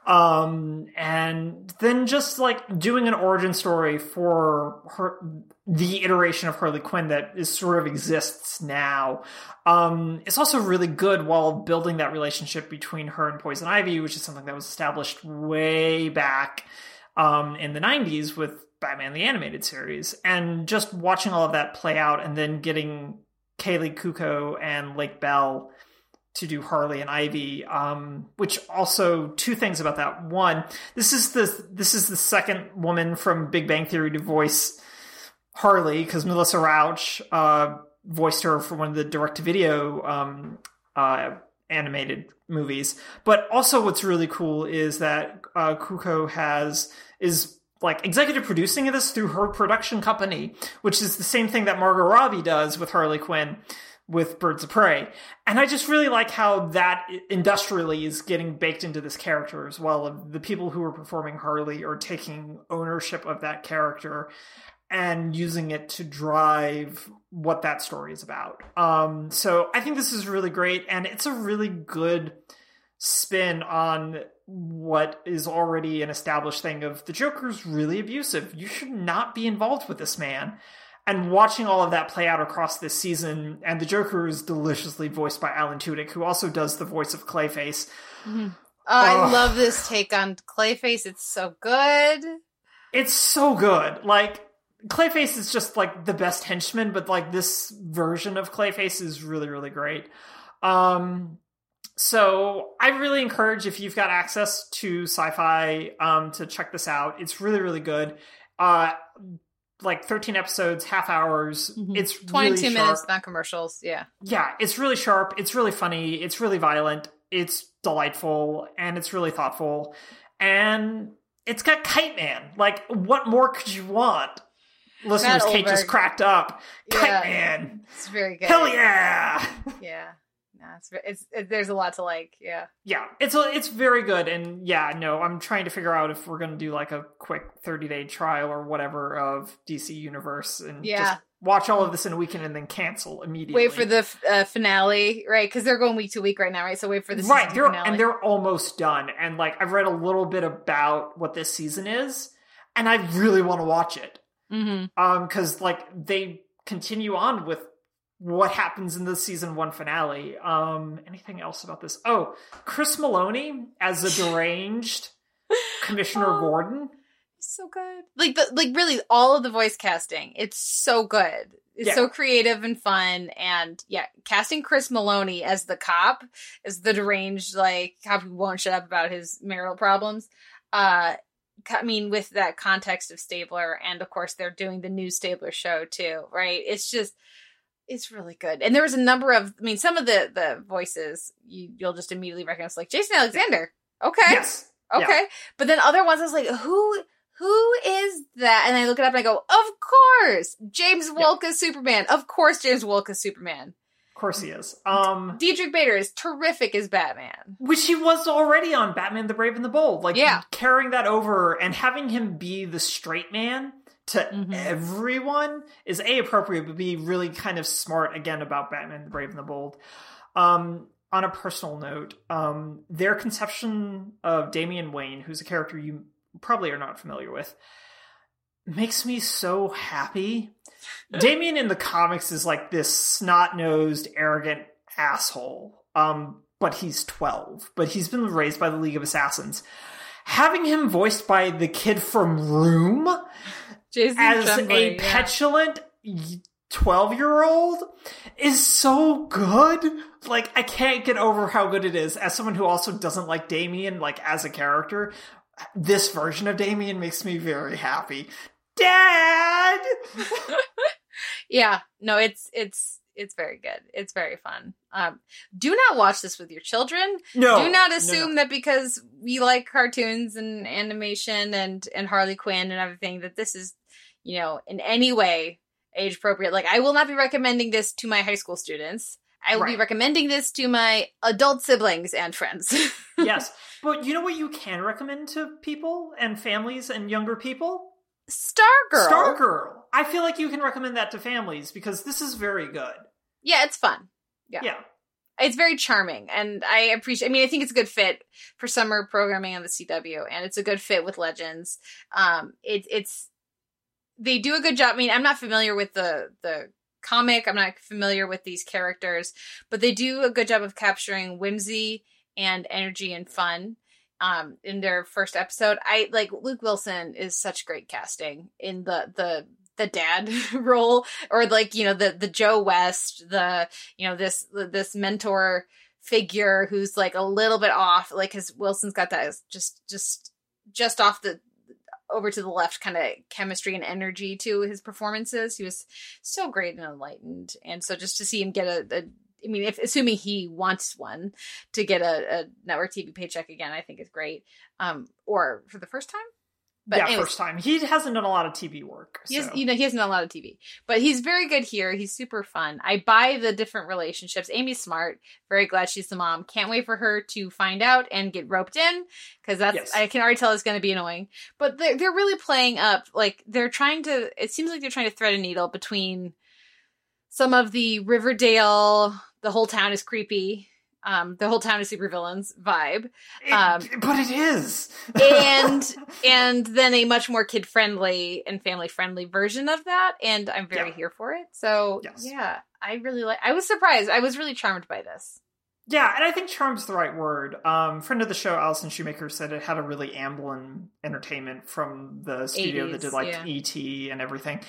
Um, and then just like doing an origin story for her, the iteration of Harley Quinn that is sort of exists now. Um, it's also really good while building that relationship between her and Poison Ivy, which is something that was established way back um, in the 90s with Batman the Animated Series. And just watching all of that play out and then getting Kaley Cuoco and Lake Bell to do Harley and Ivy, um, which also two things about that. One, this is the this is the second woman from Big Bang Theory to voice Harley because Melissa Rauch uh, voiced her for one of the direct to video um, uh, animated movies. But also, what's really cool is that uh, Kuko has is like executive producing of this through her production company, which is the same thing that Margot Robbie does with Harley Quinn with Birds of Prey. And I just really like how that industrially is getting baked into this character as well. The people who are performing Harley are taking ownership of that character and using it to drive what that story is about. Um, so I think this is really great, and it's a really good spin on what is already an established thing of the Joker's really abusive. You should not be involved with this man. And watching all of that play out across this season, and the Joker is deliciously voiced by Alan Tudyk, who also does the voice of Clayface. Oh, I love this take on Clayface. It's so good. It's so good. Like Clayface is just like the best henchman, but like this version of Clayface is really, really great. Um, so I really encourage if you've got access to sci-fi um, to check this out. It's really, really good. Uh, like 13 episodes, half hours. It's Mm-hmm. 22 really minutes, not commercials. Yeah. Yeah, it's really sharp. It's really funny. It's really violent. It's delightful, and it's really thoughtful. And it's got Kite Man. Like, what more could you want? Listeners, Kate just cracked up. Kite Yeah. Man. It's very good. Hell yeah. Yeah. No, it's, it's it, there's a lot to like. Yeah. yeah, it's a, it's very good. And yeah, no, I'm trying to figure out if we're going to do like a quick 30 day trial or whatever of DC Universe and Yeah. just watch all of this in a weekend and then cancel immediately. Wait for the uh, finale, right? Because they're going week to week right now, right? So wait for the right season they're finale. and they're almost done and like i've read a little bit about what this season is and i really want to watch it hmm um because like they continue on with what happens in the season one finale um anything else about this oh chris meloni as a deranged commissioner Oh. gordon so good. Like the like really all of the voice casting. It's so good. It's Yeah. so creative and fun. And yeah, casting Chris Meloni as the cop, as the deranged like cop who won't shut up about his marital problems. Uh I mean, with that context of Stabler, and of course they're doing the new Stabler show too, right? It's just it's really good. And there was a number of I mean, some of the the voices you you'll just immediately recognize like Jason Alexander. Okay. yes Yeah. Okay. But then other ones I was like, who who is that? And I look it up and I go, of course, James Wolk as Superman. Of course, James Wolk as Superman. Of course he is. Um, Diedrich Bader is terrific as Batman. which he was already on Batman the Brave and the Bold. Like Yeah. carrying that over and having him be the straight man to Mhm. everyone is a appropriate, but be really kind of smart again about Batman the Brave and the Bold. Um, on a personal note, um, their conception of Damian Wayne, who's a character you probably are not familiar with, makes me so happy. Damian in the comics is like this snot-nosed, arrogant asshole. Um, but he's 12. But he's been raised by the League of Assassins. Having him voiced by the kid from Room Jason as a yeah. petulant 12 year old is so good. Like, I can't get over how good it is. As someone who also doesn't like Damian, like, as a character, this version of Damian makes me very happy. Dad! Yeah, no, it's it's it's very good. It's very fun. Um, do not watch this with your children. No. do not no, assume no. that because we like cartoons and animation and and Harley Quinn and everything that this is, you know, in any way age appropriate. Like I will not be recommending this to my high school students. I will be recommending this to my adult siblings and friends. yes. But you know what you can recommend to people and families and younger people? Stargirl. Stargirl. I feel like you can recommend that to families because this is very good. Yeah, it's fun. Yeah. Yeah. It's very charming, and I appreciate. I mean, I think it's a good fit for summer programming on the CW, and it's a good fit with Legends. Um, it, it's they do a good job. I mean, I'm not familiar with the the comic. I'm not familiar with these characters, but they do a good job of capturing whimsy and energy and fun. Um, in their first episode, I like Luke Wilson is such great casting in the the the dad role, or like you know the the Joe West, the you know this this mentor figure who's like a little bit off like because wilson's got that just just just off the over to the left kind of chemistry and energy to his performances he was so great and enlightened and so just to see him get a, a I mean, if assuming he wants one to get a, a network TV paycheck again, I think is great. Um, or for the first time. But yeah, anyways, first time. He hasn't done a lot of TV work. he has, you know, he hasn't done a lot of TV, but he's very good here. He's super fun. I buy the different relationships. Amy's smart. Very glad she's the mom. Can't wait for her to find out and get roped in because that's Yes. I can already tell it's going to be annoying. But they're they're really playing up. Like they're trying to. It seems like they're trying to thread a needle between some of the Riverdale. The whole town is creepy. Um, the whole town is supervillains vibe It- um, but it is. and and then a much more kid friendly and family friendly version of that and i'm very Yeah. here for it so Yes. yeah i really like i was surprised i was really charmed by this Yeah, and I think charm's the right word. Um, friend of the show, Allison Shoemaker, said it had a really Amblin entertainment from the studio 80s, that did like yeah. E.T. and everything.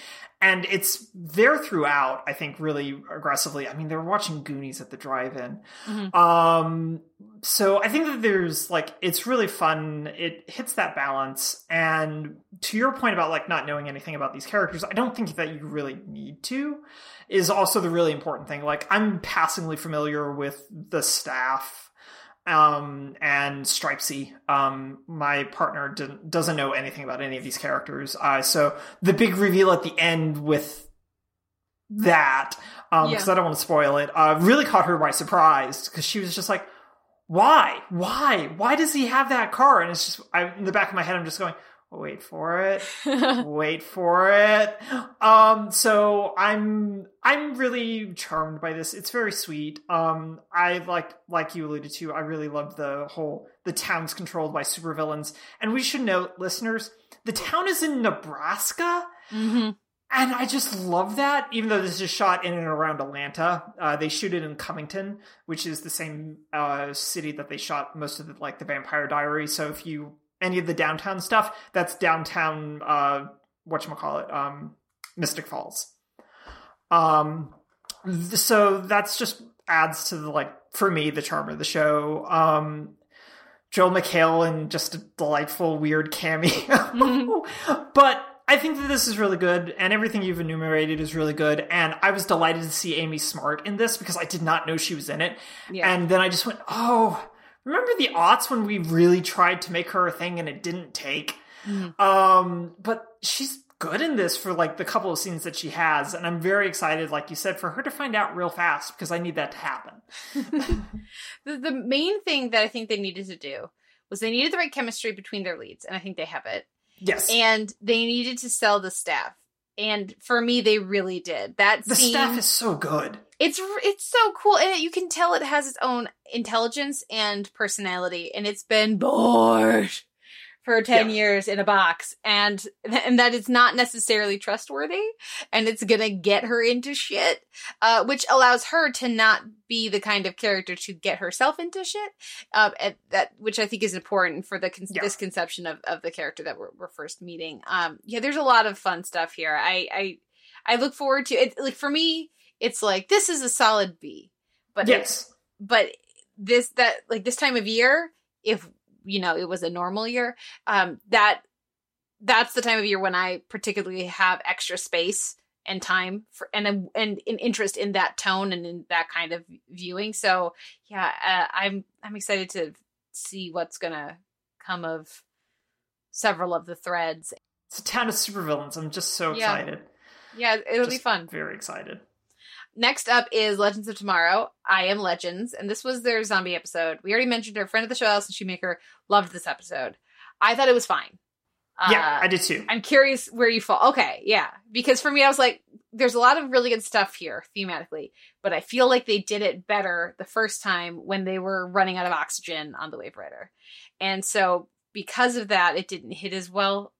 And it's there throughout, I think, really aggressively. I mean, they were watching Goonies at the drive-in. Mhm. Um, so I think that there's like, it's really fun. It hits that balance. And to your point about like not knowing anything about these characters, I don't think that you really need to is also the really important thing. Like I'm passingly familiar with the staff um and Stripesy. Um my partner didn't, doesn't know anything about any of these characters. Uh so the big reveal at the end with that um Yeah. because I don't want to spoil it. Uh really caught her by surprise because she was just like why? Why? Why does he have that car? And it's just I in the back of my head I'm just going wait for it wait for it um so i'm i'm really charmed by this it's very sweet um i like like you alluded to i really love the whole the town's controlled by supervillains and we should note listeners the town is in nebraska Mhm. and I just love that, even though this is shot in and around Atlanta. Uh, they shoot it in Covington, which is the same uh, city that they shot most of the like the Vampire Diary. So if you any of the downtown stuff, that's downtown. Uh, call it? Um, Mystic Falls. Um, so that's just adds to the like for me the charm of the show. Um, Joel McHale and just a delightful weird cameo, but I think that this is really good, and everything you've enumerated is really good. And I was delighted to see Amy Smart in this because I did not know she was in it. Yeah. And then I just went, oh, remember the aughts when we really tried to make her a thing and it didn't take? Mhm. Um, but she's good in this for like the couple of scenes that she has, and I'm very excited, like you said, for her to find out real fast because I need that to happen. the, the main thing that I think they needed to do was they needed the right chemistry between their leads, and I think they have it. Yes, And they needed to sell the staff. And for me, they really did. That the scene, staff is so good. It's it's so cool, and you can tell it has its own intelligence and personality, and it's been bored for ten Yeah. years in a box, and and that it's not necessarily trustworthy, and it's gonna get her into shit, uh, which allows her to not be the kind of character to get herself into shit, uh, that which I think is important for the con- Yeah. this conception of of the character that we're, we're first meeting. Um, yeah, there's a lot of fun stuff here. I I I look forward to it. Like for me, it's like this is a solid B, but yes, but this that like this time of year if you know it was a normal year um that that's the time of year when i particularly have extra space and time for and and, and an interest in that tone and in that kind of viewing so yeah uh, i'm i'm excited to see what's gonna come of several of the threads it's a town of supervillains. I'm just so excited. yeah it'll be fun Very excited. Next up is Legends of Tomorrow. I am Legends, and this was their zombie episode. We already mentioned her friend of the show, Allison Shoemaker, loved this episode. I thought it was fine. yeah, Uh, I did too. I'm curious where you fall. Okay, yeah, because for me, I was like, there's a lot of really good stuff here thematically, but I feel like they did it better the first time when they were running out of oxygen on the Waverider, and so because of that, it didn't hit as well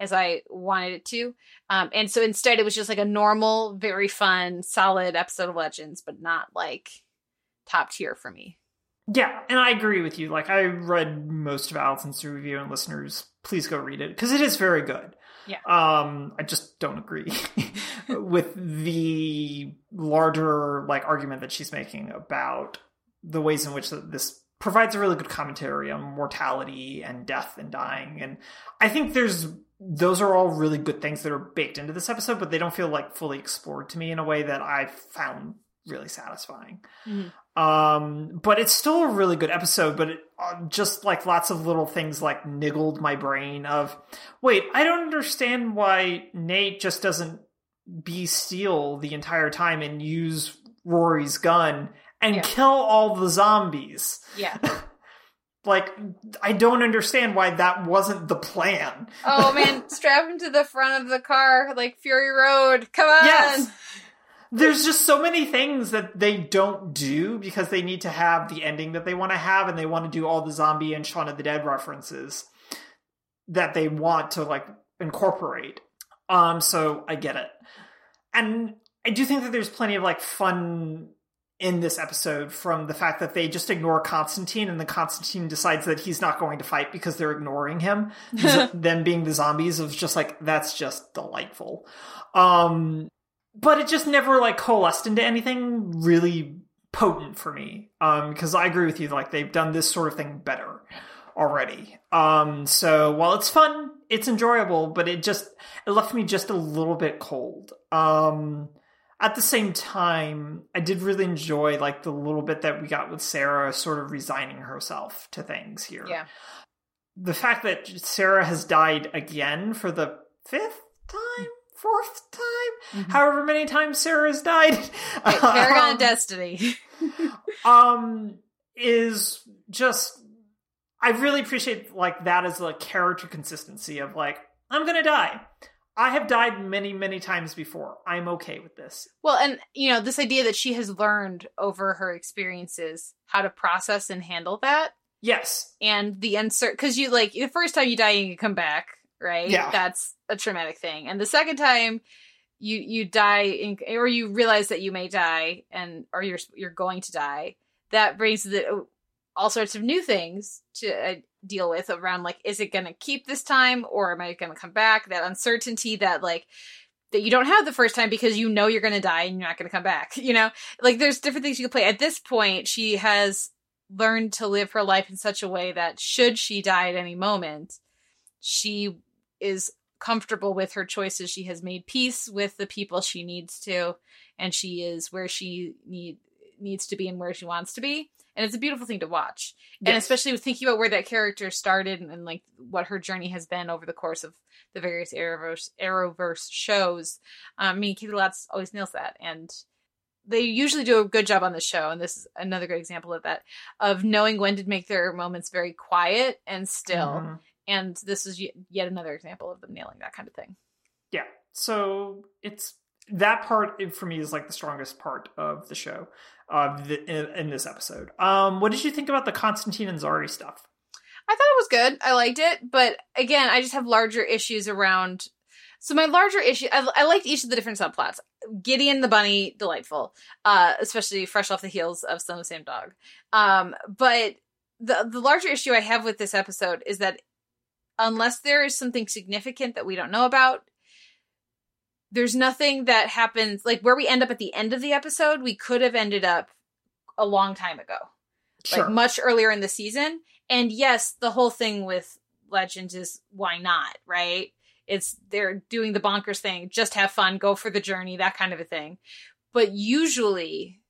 as I wanted it to. Um, and so instead, it was just like a normal, very fun, solid episode of Legends, but not like top tier for me. Yeah, and I agree with you. Like I read most of Allison's review, and listeners, please go read it because it is very good. Yeah. Um, I just don't agree with the larger like argument that she's making about the ways in which this provides a really good commentary on mortality and death and dying. And I think there's those are all really good things that are baked into this episode, but they don't feel like fully explored to me in a way that I found really satisfying. Mhm. Um, but it's still a really good episode, but it, uh, just like lots of little things like niggled my brain of, wait, I don't understand why Nate just doesn't be Steel the entire time and use Rory's gun and Yeah. kill all the zombies. Yeah. Like, I don't understand why that wasn't the plan. Oh man, strap him to the front of the car like Fury Road. Come on. Yes. There's just so many things that they don't do because they need to have the ending that they want to have and they want to do all the zombie and Shaun of the Dead references that they want to like incorporate. Um so I get it. And I do think that there's plenty of like fun in this episode from the fact that they just ignore Constantine and then Constantine decides that he's not going to fight because they're ignoring him. them being the zombies was just like that's just delightful. Um but it just never like coalesced into anything really potent for me. Um because I agree with you like they've done this sort of thing better already. Um so while it's fun, it's enjoyable, but it just it left me just a little bit cold. Um at the same time, I did really enjoy like the little bit that we got with Sarah sort of resigning herself to things here. Yeah. The fact that Sarah has died again for the fifth time, fourth time, however many times Sarah has died, Paragon um, Destiny. um, is just I really appreciate like that as a character consistency of like I'm gonna die. I have died many, many times before. I'm okay with this. Well, and you know, this idea that she has learned over her experiences how to process and handle that Yes. and the uncertain because you like the first time you die and you come back, right? Yeah. That's a traumatic thing. And the second time you you die in, or you realize that you may die and or you're you're going to die, that brings the all sorts of new things to uh, deal with around like is it going to keep this time or am I going to come back? That uncertainty that like that you don't have the first time because you know you're going to die and you're not going to come back. You know, like there's different things you can play. At this point, she has learned to live her life in such a way that should she die at any moment, she is comfortable with her choices. She has made peace with the people she needs to, and she is where she need needs to be and where she wants to be. And it's a beautiful thing to watch. And especially with thinking about where that character started and, and like what her journey has been over the course of the various Arrowverse, Arrowverse shows. Um, I mean, Caity Lotz always nails that. And they usually do a good job on the show. And this is another good example of that, of knowing when to make their moments very quiet and still. Mhm. And this is yet another example of them nailing that kind of thing. Yeah. So it's that part for me is like the strongest part of the show the, in, in this episode. Um, what did you think about the Constantine and Zari stuff? I thought it was good. I liked it, but again, I just have larger issues around. So my larger issue, I, I liked each of the different subplots. Gideon the bunny, delightful, uh, especially fresh off the heels of Son of the Same Dog. Um, but the the larger issue I have with this episode is that unless there is something significant that we don't know about, there's nothing that happens like where we end up at the end of the episode. We could have ended up a long time ago like much earlier in the season. And yes, the whole thing with Legends is why not, right? It's they're doing the bonkers thing, just have fun, go for the journey, that kind of a thing. But usually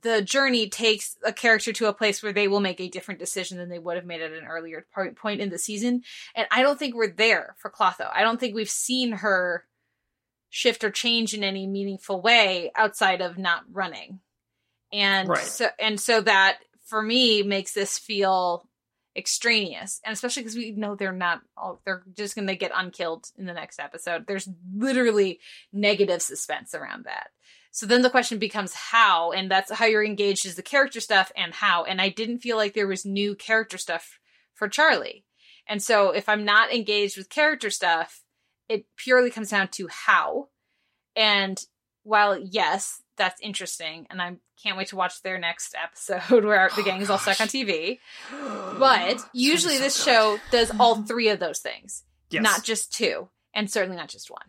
the journey takes a character to a place where they will make a different decision than they would have made at an earlier point point in the season. And I don't think we're there for Clotho. I don't think we've seen her shift or change in any meaningful way outside of not running. And Right. so and so that for me makes this feel extraneous. And especially because we know they're not all they're just gonna get unkilled in the next episode. There's literally negative suspense around that. So then the question becomes how and that's how you're engaged is the character stuff and how. And i didn't feel like there was new character stuff for charlie. And so if i'm not engaged with character stuff it purely comes down to how and while yes, that's interesting, and I can't wait to watch their next episode where the Oh, gang is all stuck on. TV. But usually, so this good. show does all three of those things, Yes. not just two, and certainly not just one.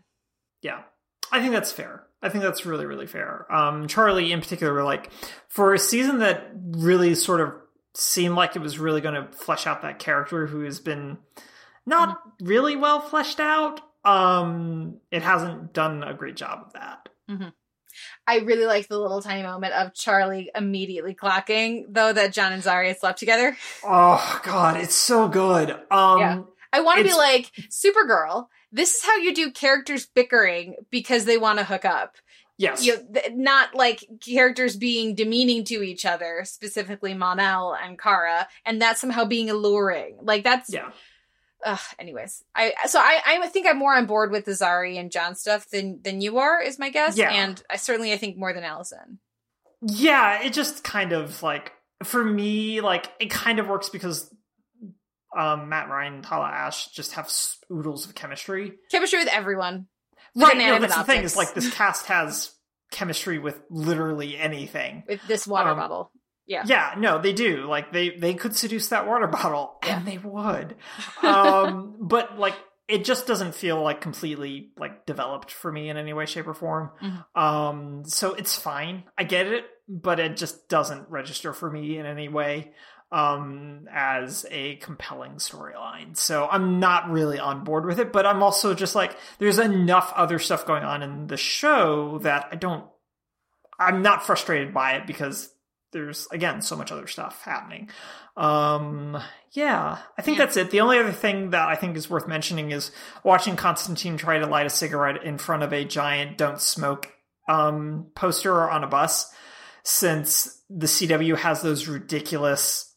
Yeah. I think that's fair. I think that's really, really fair. Um, Charlie, in particular, like for a season that really sort of seemed like it was really going to flesh out that character who has been not really well fleshed out. Um, it hasn't done a great job of that. I really like the little tiny moment of Charlie immediately clocking, though, that John and Zari had slept together. Oh God, it's so good. Um, Yeah. I want to be like Supergirl. This is how you do characters bickering because they want to hook up. yes, you not like characters being demeaning to each other, specifically Mon-El and Kara, and that somehow being alluring. Like that's yeah, ugh, anyways. I so I I think I'm more on board with the Zari and John stuff than than you are, is my guess. Yeah. And I certainly I think more than Allison. yeah. It just kind of like for me, like it kind of works because um, Matt Ryan and Tala Ashe just have oodles of chemistry. Chemistry with everyone. Right, no, that's the thing. Is like this cast has chemistry with literally anything. With this water Um, bottle. Yeah. Yeah, no, they do. Like they they could seduce that water bottle, Yeah. and they would. Um, but like it just doesn't feel like completely like developed for me in any way, shape, or form. Mhm. Um, so it's fine. I get it, but it just doesn't register for me in any way um as a compelling storyline so i'm not really on board with it but i'm also just like there's enough other stuff going on in the show that i don't i'm not frustrated by it because there's again so much other stuff happening um yeah i think Yeah. that's it the only other thing that i think is worth mentioning is watching constantine try to light a cigarette in front of a giant don't smoke um poster on a bus since the cw has those ridiculous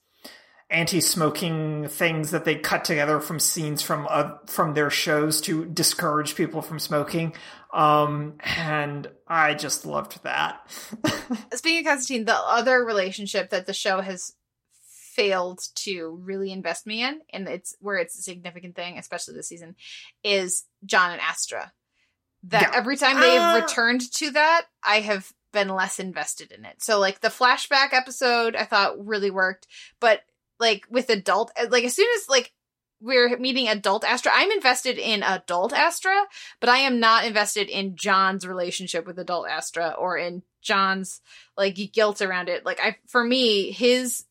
anti-smoking things that they cut together from scenes from uh, from their shows to discourage people from smoking um and i just loved that Speaking of Constantine, the other relationship that the show has failed to really invest me in, and it's where it's a significant thing, especially this season, is John and Astra. That Yeah. every time they've Uh, returned to that, I have been less invested in it. So like the flashback episode, I thought really worked, but like with adult, like as soon as like we're meeting adult Astra, I'm invested in adult Astra, but I am not invested in John's relationship with adult Astra or in John's like guilt around it. Like I, for me, his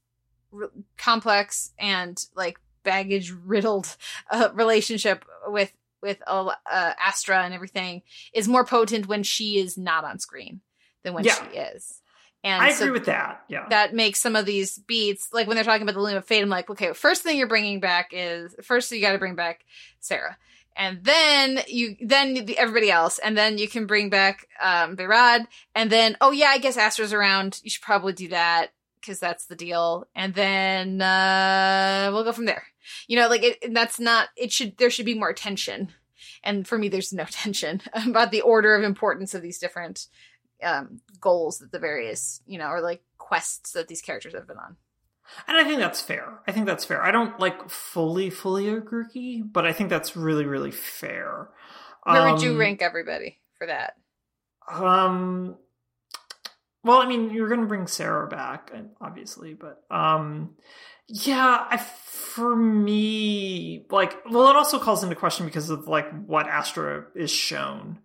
r- complex and like baggage riddled uh, relationship with with uh, uh, Astra and everything is more potent when she is not on screen than when Yeah. she is. And I so agree with that. Yeah. that makes some of these beats like when they're talking about the loom of fate i'm like okay first thing you're bringing back is first you got to bring back sarah. And then you then the, everybody else. And then you can bring back um Behrad, and then oh yeah i guess astra's around. You should probably do that because that's the deal. And then uh we'll go from there. You know like it that's not it should there should be more tension. And for me there's no tension about the order of importance of these different um goals that the various you know or like quests that these characters have been on And I think that's fair. I think that's fair. I don't like fully, fully agree, but I think that's really, really fair. where would you Um, rank everybody for that Um. Well, I mean, you're going to bring Sarah back, obviously, but um, yeah, I, for me, like, well, it also calls into question because of like what Astra is shown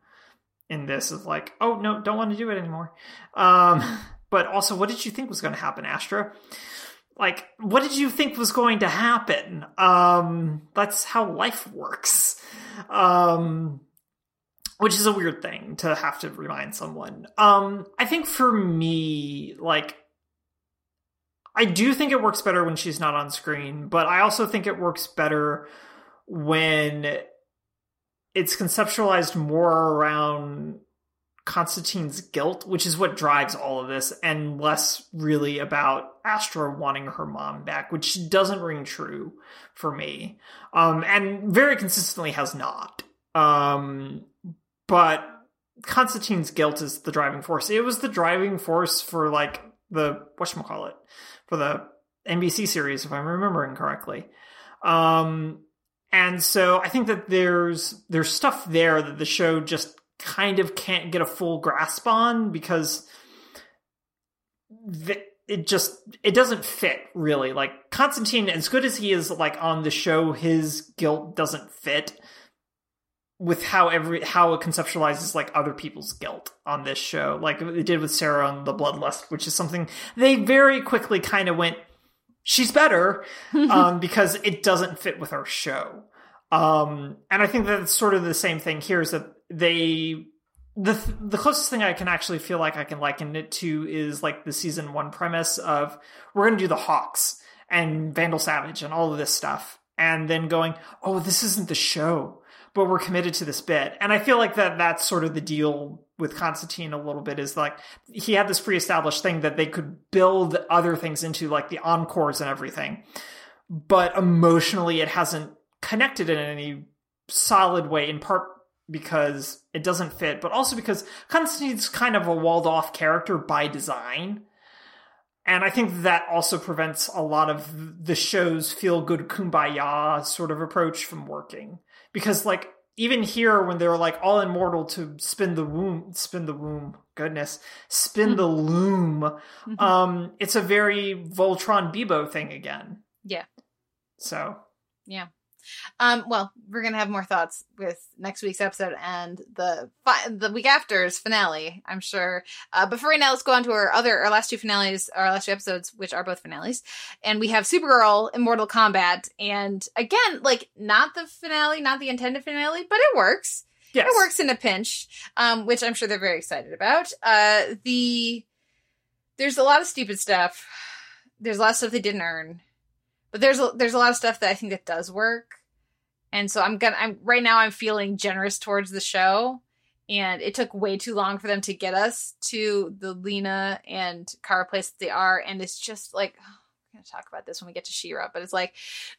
in this of like, oh no, don't want to do it anymore. Um, but also, what did you think was going to happen, Astra? Like, what did you think was going to happen? Um, that's how life works. Um, which is a weird thing to have to remind someone. Um, I think for me, like, I do think it works better when she's not on screen, but I also think it works better when it's conceptualized more around Constantine's guilt, which is what drives all of this, and less really about Astra wanting her mom back, which doesn't ring true for me. Um, and very consistently has not. Um, but Constantine's guilt is the driving force. It was the driving force for like the whatchamacallit for the NBC series, if I'm remembering correctly. Um, and so I think that there's there's stuff there that the show just kind of can't get a full grasp on because the, it just it doesn't fit really. Like Constantine, as good as he is, like on the show, his guilt doesn't fit with how every how it conceptualizes like other people's guilt on this show, like it did with Sarah on the Bloodlust, which is something they very quickly kind of went. She's better um, because it doesn't fit with our show, um, and I think that it's sort of the same thing here. Is that they the the closest thing I can actually feel like I can liken it to is like the season one premise of we're going to do the Hawks and Vandal Savage and all of this stuff, and then going, oh, this isn't the show, but we're committed to this bit, and I feel like that that's sort of the deal with Constantine a little bit is like he had this pre-established thing that they could build other things into, like the encores and everything, but emotionally it hasn't connected in any solid way. In part because it doesn't fit, but also because Constantine's kind of a walled off character by design. And I think that also prevents a lot of the show's feel good kumbaya sort of approach from working. Because, like, even here, when they're like all immortal to spin the womb, spin the womb, goodness, spin the loom, um, it's a very Voltron Bebo thing again. Yeah. So, Yeah. Um, well, we're gonna have more thoughts with next week's episode and the fi- the week after's finale, I'm sure. Uh, but for right now, let's go on to our other our last two finales, our last two episodes, which are both finales, and we have Supergirl Immortal Kombat, and again, like not the finale, not the intended finale, but it works. yes. It works in a pinch, um, which I'm sure they're very excited about. Uh, the there's a lot of stupid stuff. There's a lot of stuff they didn't earn, but there's a, there's a lot of stuff that I think that does work. And so I'm gonna I'm right now I'm feeling generous towards the show, and it took way too long for them to get us to the Lena and Kara place that they are, and it's just like. We're gonna talk about this when we get to She-Ra, but it's like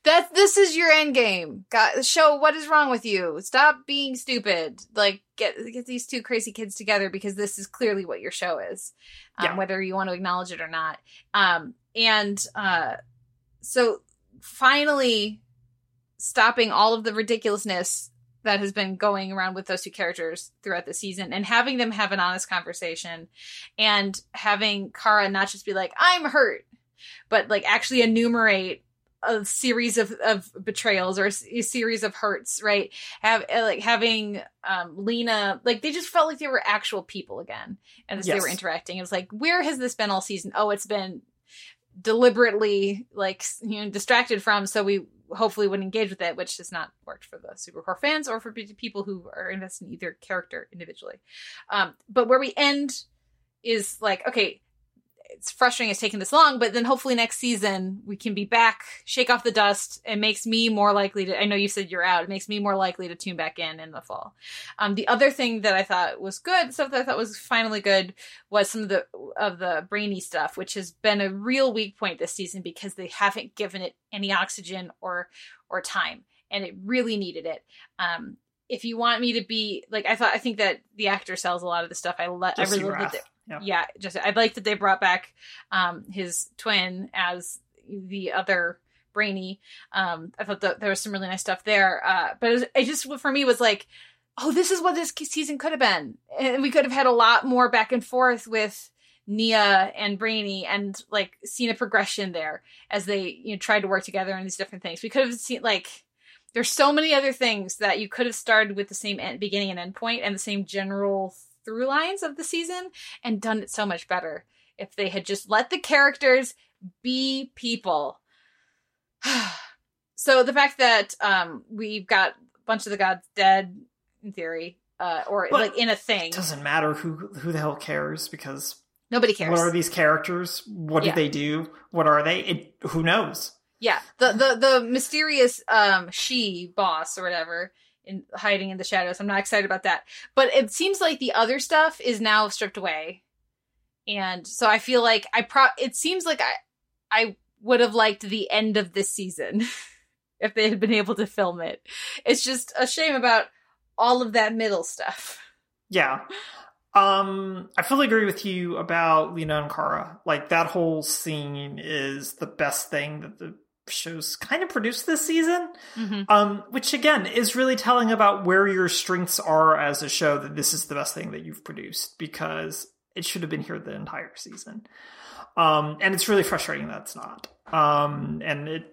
that. This is your end game. Got show. What is wrong with you? Stop being stupid. Like get get these two crazy kids together because this is clearly what your show is, um, Yeah. whether you want to acknowledge it or not. Um, and uh, so finally stopping all of the ridiculousness that has been going around with those two characters throughout the season and having them have an honest conversation and having Kara not just be like, I'm hurt, but like actually enumerate a series of, of betrayals or a series of hurts, right? Have uh, like having um Lena like they just felt like they were actual people again and as they were interacting. It was like, where has this been all season? Oh, it's been deliberately like you know distracted from so we hopefully would engage with it which has not worked for the Supercorp fans or for people who are invested in either character individually. Um but where we end is like okay it's frustrating it's taking this long, but then hopefully next season we can be back, shake off the dust. It makes me more likely to, I know you said you're out. It makes me more likely to tune back in in the fall. Um, the other thing that I thought was good, stuff that I thought was finally good was some of the, of the brainy stuff, which has been a real weak point this season because they haven't given it any oxygen or, or time. And it really needed it. Um, if you want me to be like, I thought, I think that the actor sells a lot of the stuff. I, le- I really loved Yeah. Just i like that they brought back um his twin as the other brainy. Um i thought that there was some really nice stuff there uh but it, was, it just for me was like oh this is what this season could have been. And we could have had a lot more back and forth with nia and brainy and like seen a progression there as they you know tried to work together on these different things. We could have seen like there's so many other things that you could have started with the same end, beginning and end point and the same general through lines of the season and done it so much better if they had just let the characters be people. so the fact that um we've got a bunch of the gods dead in theory uh or But like in a thing It doesn't matter who who the hell cares because nobody cares what are these characters? What Yeah. do they do? What are they? It, who knows? yeah the the the mysterious um she boss or whatever in hiding in the shadows. I'm not excited about that. But it seems like the other stuff is now stripped away. And so i feel like i pro it seems like i i would have liked the end of this season if they had been able to film it. It's just a shame about all of that middle stuff. Yeah. Um, I fully agree with you about Lena and Kara. Like that whole scene is the best thing that the show's kind of produced this season. mm-hmm. Um, which again is really telling about where your strengths are as a show that this is the best thing that you've produced because it should have been here the entire season. Um, and it's really frustrating that it's not. Um, and it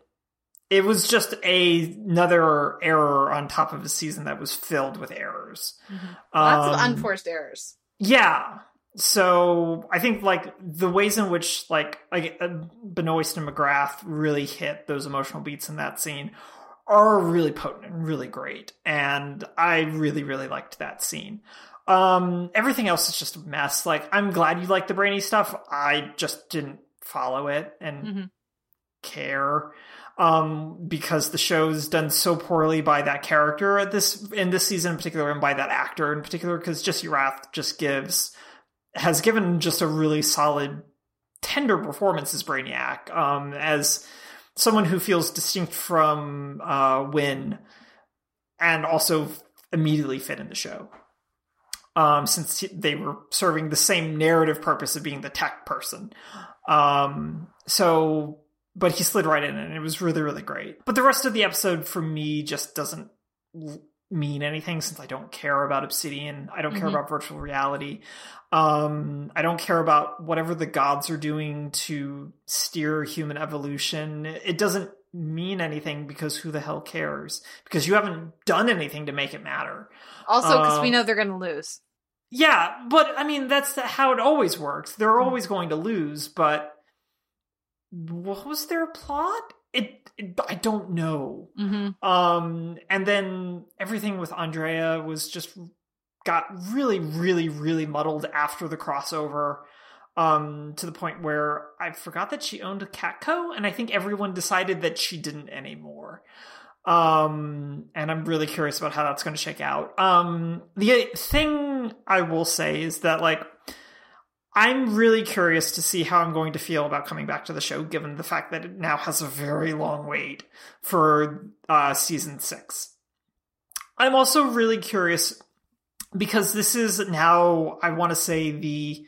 it was just a, another error on top of a season that was filled with errors. lots of Um, unforced errors yeah. So I think like the ways in which like like uh, Benoist and McGrath really hit those emotional beats in that scene are really potent and really great, and I really really liked that scene. Um, everything else is just a mess. Like I'm glad you like the brainy stuff. I just didn't follow it and Mhm. care um because the show's done so poorly by that character at this in this season in particular and by that actor in particular because Jesse Rath just gives has given just a really solid tender performance as Brainiac um as someone who feels distinct from uh Winn and also immediately fit in the show. Um since they were serving the same narrative purpose of being the tech person. Um so but he slid right in and it was really really great. But the rest of the episode for me just doesn't mean anything since i don't care about obsidian. I don't care Mhm. about virtual reality. Um i don't care about whatever the gods are doing to steer human evolution. It doesn't mean anything because who the hell cares? Because you haven't done anything to make it matter. Also because we um, know they're gonna lose. Yeah, but I mean that's how it always works. They're always going to lose, but what was their plot? It, it I don't know. mm-hmm. Um and then everything with Andrea was just got really really really muddled after the crossover um to the point where I forgot that she owned a Catco and I think everyone decided that she didn't anymore. Um and I'm really curious about how that's going to shake out. Um the thing I will say is that like I'm really curious to see how I'm going to feel about coming back to the show given the fact that it now has a very long wait for uh season 6. I'm also really curious because this is now I want to say the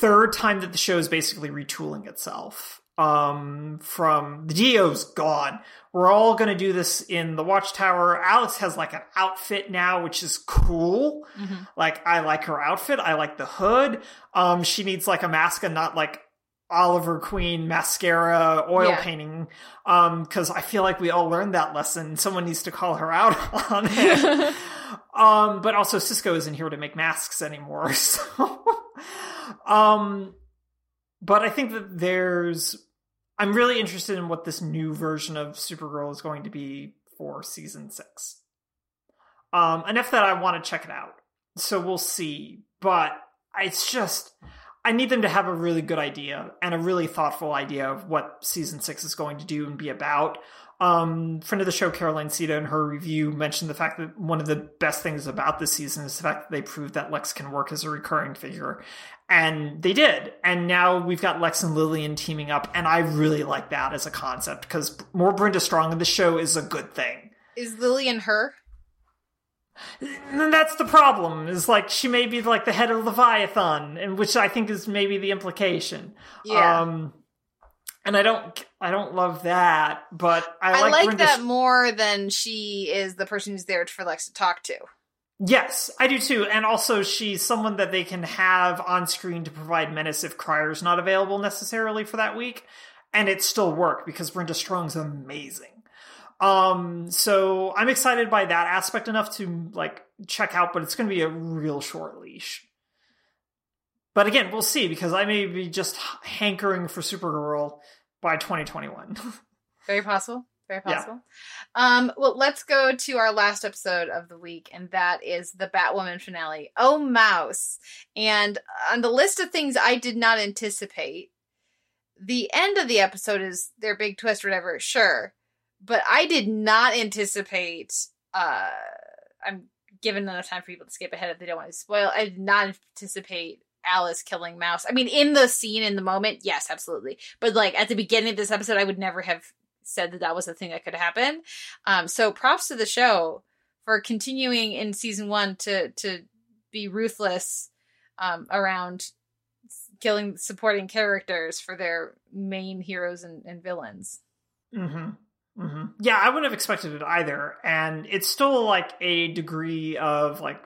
third time that the show is basically retooling itself. Um, from the DEO's gone. We're all going to do this in the Watchtower. Alex has like an outfit now, which is cool. Mhm. Like, I like her outfit. I like the hood. Um, she needs like a mask and not like Oliver Queen mascara oil Yeah. painting. Um, cause I feel like we all learned that lesson. Someone needs to call her out on it. um, but also Cisco isn't here to make masks anymore. So, um, but I think that there's, I'm really interested in what this new version of Supergirl is going to be for season six. Um, enough that I want to check it out. So we'll see. But it's just, I need them to have a really good idea and a really thoughtful idea of what season six is going to do and be about. Um, friend of the show, Caroline Siede, in her review mentioned the fact that one of the best things about this season is the fact that they proved that Lex can work as a recurring figure. And they did. And now we've got Lex and Lillian teaming up. And I really like that as a concept because more Brenda Strong in the show is a good thing. Is Lillian her? And that's the problem. Is like she may be like the head of Leviathan, and which I think is maybe the implication. Yeah. Um, and I don't, I don't love that, but I, I like, like, that more than she is the person who's there for Lex to talk to. Yes, I do too. And also, she's someone that they can have on screen to provide menace if Cryer's not available necessarily for that week. And it still work because Brenda Strong's amazing. Um, so I'm excited by that aspect enough to like check out, but it's going to be a real short leash. But again, we'll see because I may be just hankering for Supergirl by 2021. Very possible. Very Yeah. possible. Um, well, let's go to our last episode of the week, and that is the Batwoman finale. Oh, Mouse. And on the list of things I did not anticipate, the end of the episode is their big twist or whatever, sure. But I did not anticipate uh I'm given enough time for people to skip ahead if they don't want to spoil. I did not anticipate Alice killing Mouse. I mean, in the scene, in the moment, yes, absolutely. But like at the beginning of this episode, I would never have said that that was a thing that could happen. Um, so props to the show for continuing in season one to to be ruthless um, around killing supporting characters for their main heroes and, and villains. hmm Mm-hmm. Yeah, I wouldn't have expected it either. And it's still like a degree of like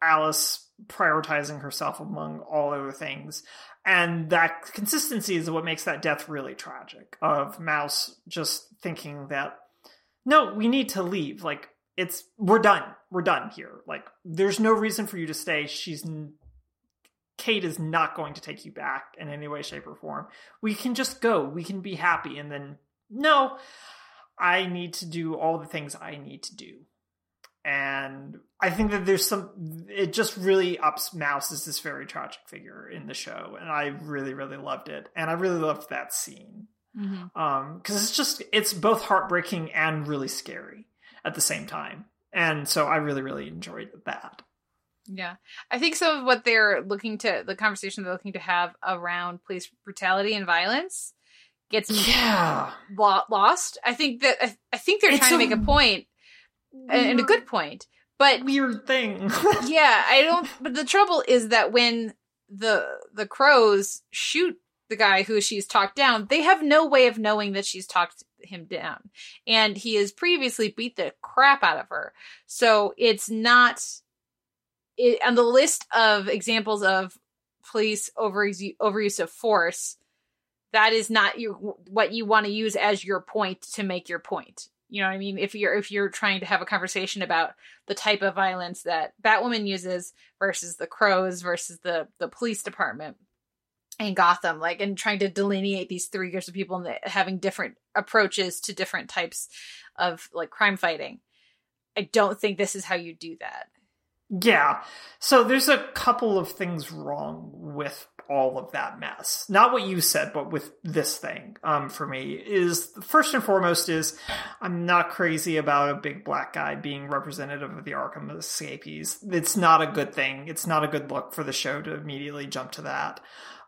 Alice prioritizing herself among all other things. And that consistency is what makes that death really tragic of Mouse just thinking that, no, we need to leave. Like, it's, we're done. We're done here. Like, there's no reason for you to stay. She's, Kate is not going to take you back in any way, shape, or form. We can just go. We can be happy. And then, no, I need to do all the things I need to do. And I think that there's some, it just really ups Mouse as this very tragic figure in the show. And I really, really loved it. And I really loved that scene. Um, cause it's just, it's both heartbreaking and really scary at the same time. And so I really, really enjoyed that. Yeah. I think some of what they're looking to, the conversation they're looking to have around police brutality and violence gets Yeah. lo- lost. I think that, I, I think they're It's trying to make a point and, and a good point. But Weird thing. yeah, I don't, but the trouble is that when the, the crows shoot the guy who she's talked down, they have no way of knowing that she's talked him down. And he has previously beat the crap out of her. So it's not it, on the list of examples of police over overuse of force. That is not you what you want to use as your point to make your point. You know what I mean? If you're if you're trying to have a conversation about the type of violence that Batwoman uses versus the crows versus the the police department in Gotham, like and trying to delineate these three groups of people and having different approaches to different types of like crime fighting. I don't think this is how you do that. Yeah. So there's a couple of things wrong with all of that mess. Not what you said, but with this thing, um, for me, is first and foremost is I'm not crazy about a big black guy being representative of the Arkham escapees. It's not a good thing. It's not a good look for the show to immediately jump to that.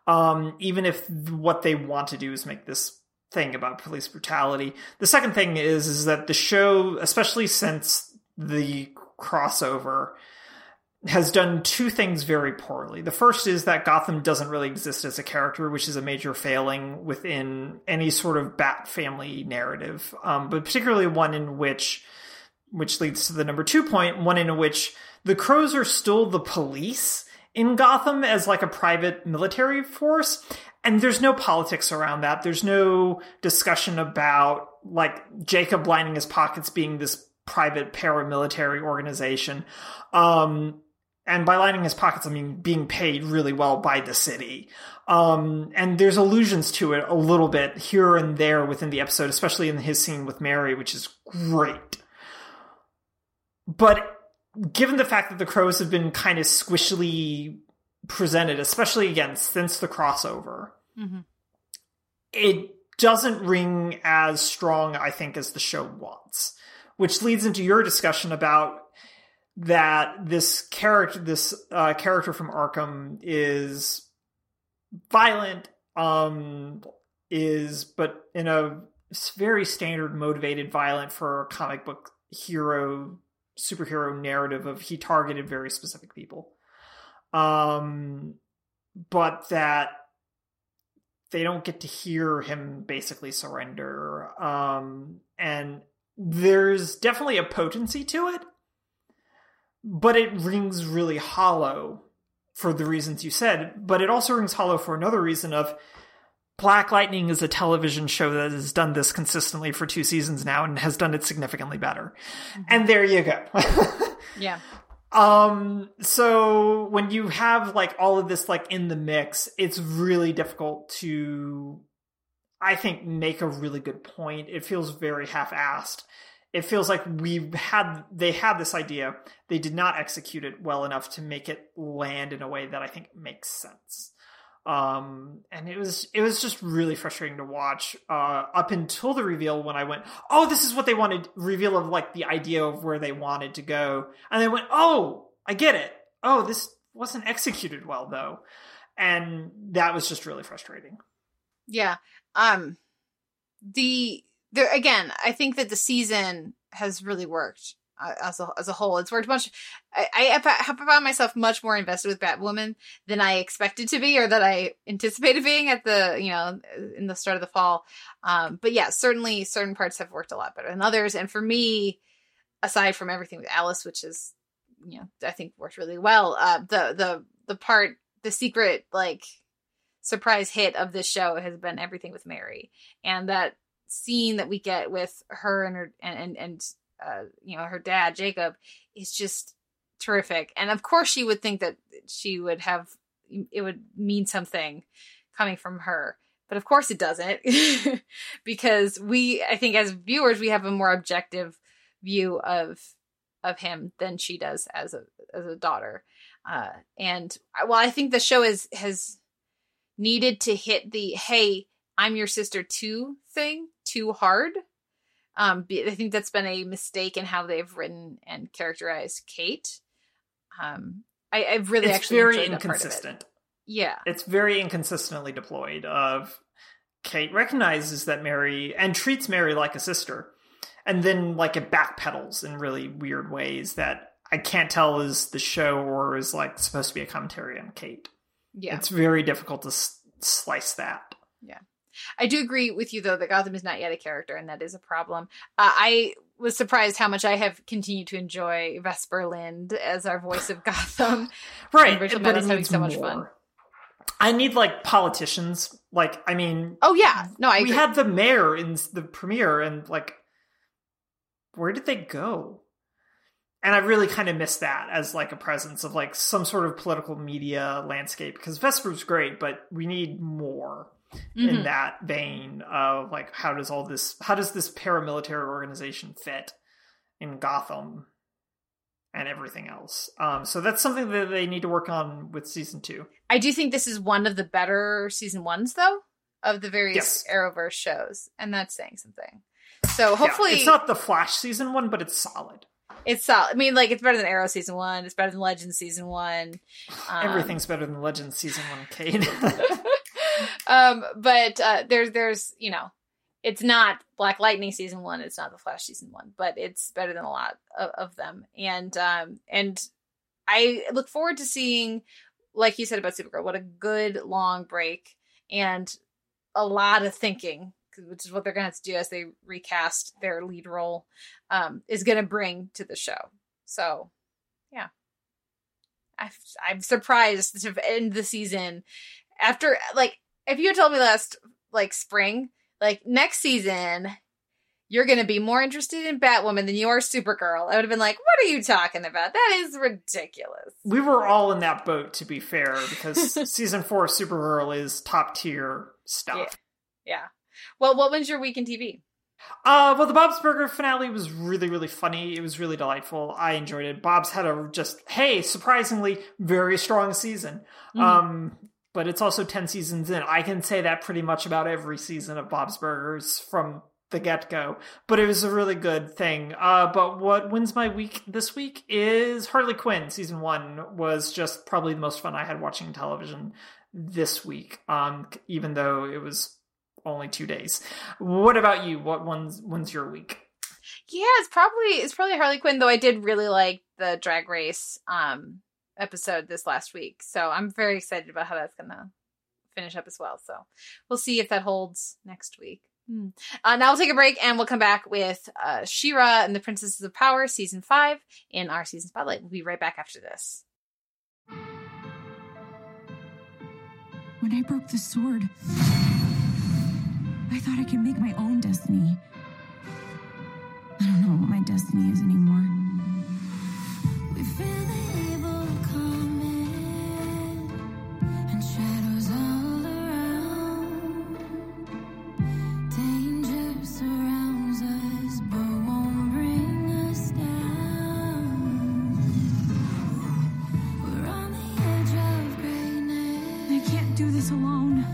Um, even if what they want to do is make this thing about police brutality. The second thing is is that the show, especially since the crossover, has done two things very poorly. The first is that Gotham doesn't really exist as a character, which is a major failing within any sort of Bat family narrative, um, but particularly one in which, which leads to the number two point, one in which the Crows are still the police in Gotham as like a private military force. And there's no politics around that. There's no discussion about like Jacob lining his pockets being this private paramilitary organization. Um, and by lining his pockets, I mean being paid really well by the city. Um, and there's allusions to it a little bit here and there within the episode, especially in his scene with Mary, which is great. But given the fact that the crows have been kind of squishily presented, especially again since the crossover, Mhm. it doesn't ring as strong, I think, as the show wants. Which leads into your discussion about that this character, this uh, character from Arkham, is violent, um, is but in a very standard motivated violent for a comic book hero superhero narrative of he targeted very specific people. Um but that they don't get to hear him basically surrender um and there's definitely a potency to it but it rings really hollow for the reasons you said but it also rings hollow for another reason of Black Lightning is a television show that has done this consistently for two seasons now and has done it significantly better. And there you go. Yeah. um so when you have like all of this like in the mix, it's really difficult to I think make a really good point. It feels very half-assed. It feels like we had they had this idea, they did not execute it well enough to make it land in a way that I think makes sense. Um and it was it was just really frustrating to watch uh up until the reveal when i went oh this is what they wanted reveal of like the idea of where they wanted to go. And they went oh i get it. Oh this wasn't executed well though. And that was just really frustrating. Yeah. Um the there again, I think that the season has really worked uh, as a as a whole. It's worked much I, I have found myself much more invested with Batwoman than I expected to be or that I anticipated being at the, you know, in the start of the fall. Um but yeah, certainly certain parts have worked a lot better than others and for me aside from everything with Alice which is you know, I think worked really well. Uh the the the part the secret like surprise hit of this show has been everything with Mary and that scene that we get with her and her and and, and uh, you know her dad Jacob is just terrific. And of course she would think that she would have it would mean something coming from her. But of course it doesn't because we I think as viewers we have a more objective view of of him than she does as a as a daughter. Uh and well I think the show is has needed to hit the hey i'm your sister too thing too hard. Um i think that's been a mistake in how they've written and characterized kate. Um i i've really it's actually very enjoyed that part of it. inconsistent. Yeah. It's very inconsistently deployed of kate recognizes that mary and treats mary like a sister and then like it backpedals in really weird ways that i can't tell is the show or is like supposed to be a commentary on kate. Yeah. It's very difficult to s- slice that I do agree with you though that Gotham is not yet a character, and that is a problem. Uh, I was surprised how much I have continued to enjoy Vesper Lind as our voice of Gotham. right And Rachel it having so much more. fun. i need like politicians like i mean Oh yeah, no, I we agree. had the mayor in the premiere and like where did they go and i really kind of miss that as like a presence of like some sort of political media landscape because vesper's great but we need more in Mhm. that vein of like how does all this how does this paramilitary organization fit in gotham and everything else um so that's something that they need to work on with season two I do think this is one of the better season ones, though, of the various Yes. Arrowverse shows, and that's saying something. So hopefully, yeah, it's not the flash season one but it's solid it's solid. I mean, like it's better than Arrow season one. It's better than Legends season one. Um, everything's better than legends season one kate um, but uh, there's there's you know, it's not Black Lightning season one. It's not the Flash season one, but it's better than a lot of, of them. And um, and I look forward to seeing, like you said about Supergirl, what a good long break and a lot of thinking, which is what they're gonna have to do as they recast their lead role, um, is gonna bring to the show. So, yeah. I, I'm surprised to end the season after like if you had told me last like spring like next season you're going to be more interested in Batwoman than you are Supergirl. I would have been like, "What are you talking about? That is ridiculous." we were all in that boat to be fair because season four of supergirl is top tier stuff Yeah. Well, what was your week in TV? Uh, well, the Bob's Burger finale was really, really funny. It was really delightful. I enjoyed it. Bob's had a just, hey, surprisingly, very strong season. Um, but it's also 10 seasons in. I can say that pretty much about every season of Bob's Burgers from the get go. But it was a really good thing. Uh, but what wins my week this week is Harley Quinn. Season one was just probably the most fun I had watching television this week. Um, even though it was only two days. What about you? What one's when's your week? Yeah, it's probably it's probably Harley Quinn. Though I did really like the Drag Race um episode this last week, so I'm very excited about how that's gonna finish up as well. So we'll see if that holds next week. Hmm. Uh, now we'll take a break and we'll come back with uh, She-Ra and the Princesses of Power season five in our season spotlight. We'll be right back after this. When I broke the sword, I thought I could make my own destiny. I don't know what my destiny is anymore. Alone.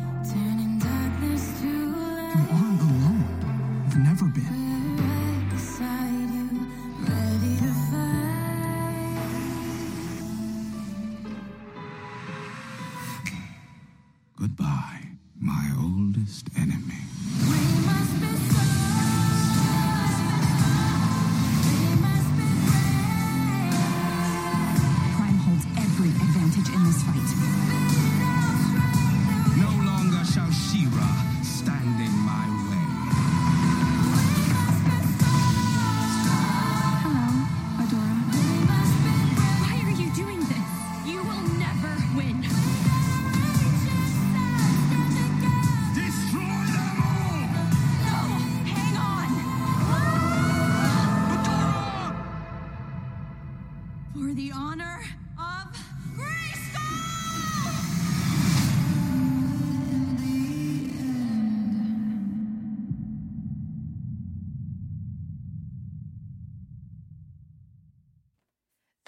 You aren't alone. You've never been.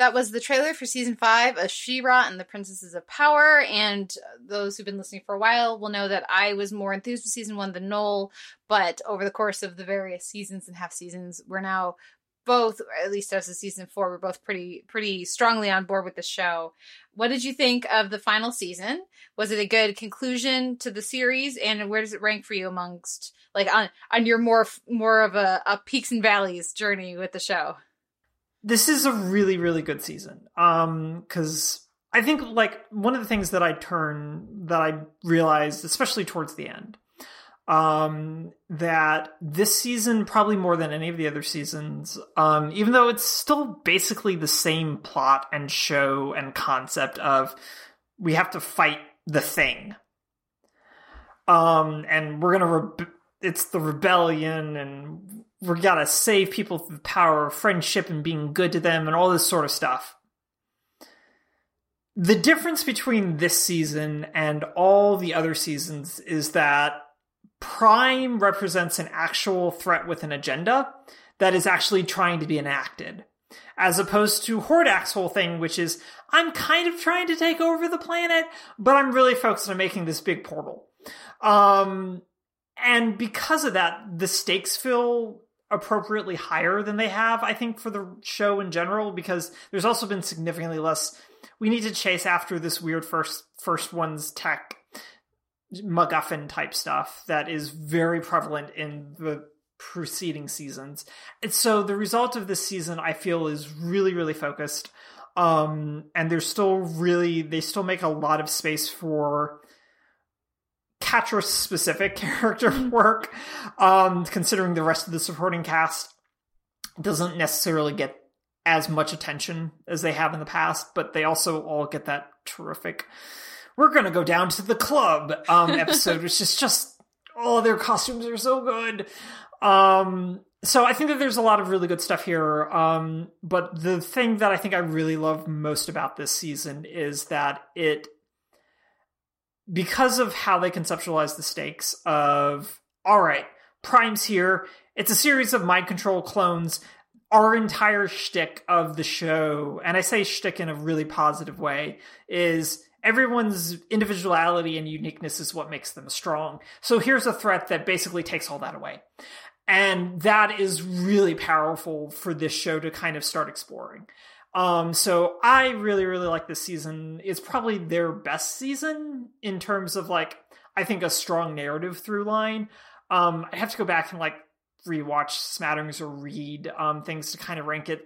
That was the trailer for season five of She-Ra and the Princesses of Power. And those who've been listening for a while will know that I was more enthused with season one than Noel. But over the course of the various seasons and half seasons, we're now both, at least as of season four, we're both pretty pretty strongly on board with the show. What did you think of the final season? Was it a good conclusion to the series? And where does it rank for you amongst like on on your more more of a, a peaks and valleys journey with the show? This is a really really good season. Um because i think like one of the things that i turn that i realized especially towards the end um that this season probably more than any of the other seasons um even though it's still basically the same plot and show and concept of we have to fight the thing. Um and we're gonna re- it's the rebellion and we gotta save people through the power of friendship and being good to them and all this sort of stuff. The difference between this season and all the other seasons is that Prime represents an actual threat with an agenda that is actually trying to be enacted. As opposed to Hordak's whole thing, which is, I'm kind of trying to take over the planet, but I'm really focused on making this big portal. Um, and because of that, the stakes feel appropriately higher than they have, I think, for the show in general, because there's also been significantly less. We need to chase after this weird first first one's tech MacGuffin type stuff that is very prevalent in the preceding seasons. And so the result of this season, I feel, is really, really focused. Um, and there's still really, they still make a lot of space for Catra's specific character work, um, considering the rest of the supporting cast doesn't necessarily get as much attention as they have in the past, but they also all get that terrific. We're gonna go down to the club um, episode, which is just oh, their costumes are so good. Um, so I think that there's a lot of really good stuff here. Um, but the thing that I think I really love most about this season is that it because of how they conceptualize the stakes of all right Prime's here. It's a series of mind control clones. Our entire shtick of the show, and I say shtick in a really positive way, is everyone's individuality and uniqueness is what makes them strong. So here's a threat that basically takes all that away. And that is really powerful for this show to kind of start exploring. Um, so I really, really like this season. It's probably their best season in terms of like, I think a strong narrative through line. Um, I have to go back and like rewatch smatterings or read um, things to kind of rank it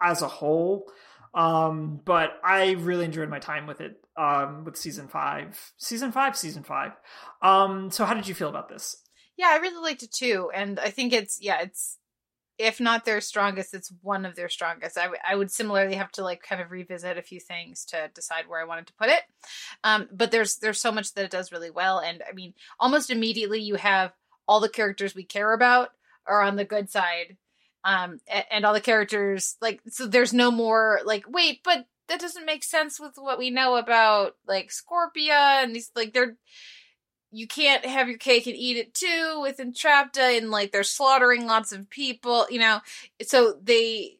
as a whole. Um, but I really enjoyed my time with it um, with season five, season five, season five. Um, so how did you feel about this? Yeah, I really liked it too, and I think it's yeah, it's if not their strongest, it's one of their strongest. I, w- I would similarly have to like kind of revisit a few things to decide where I wanted to put it. Um, but there's there's so much that it does really well, and I mean, almost immediately you have all the characters we care about are on the good side, um, and, and all the characters like so. There's no more like wait, but that doesn't make sense with what we know about like Scorpia and these like they're you can't have your cake and eat it too with Entrapta and like they're slaughtering lots of people, you know. So they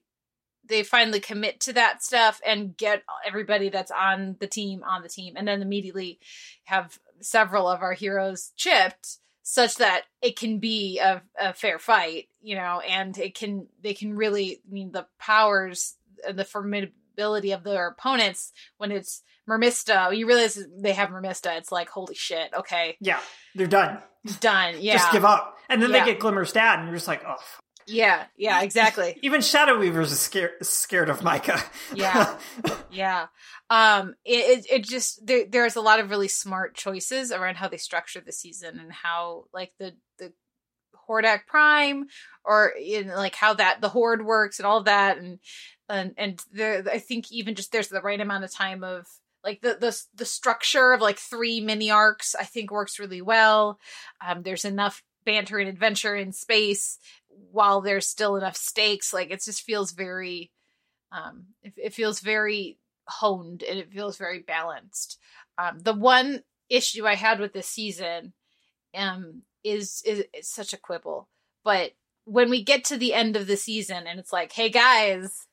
they finally commit to that stuff and get everybody that's on the team on the team and then immediately have several of our heroes chipped such that it can be a, a fair fight, you know, and it can they can really I mean the powers and the formidability of their opponents when it's Mermista, you realize they have Mermista, it's like holy shit, okay, Yeah, they're done. done. Yeah. Just give up. And then Yeah. they get Glimmer's dad, and you're just like, oh. Yeah, yeah, exactly. Even Shadow Weavers is scared scared of Micah. Yeah. Yeah. Um it it, it just there there's a lot of really smart choices around how they structure the season and how like the the Hordak Prime or in like how that the horde works and all that and and and there I think even just there's the right amount of time of like the the the structure of like three mini arcs I think works really well. Um there's enough banter and adventure in space while there's still enough stakes like it just feels very um it, it feels very honed and it feels very balanced um the one issue i had with this season um is is, such a quibble but when we get to the end of the season and it's like hey guys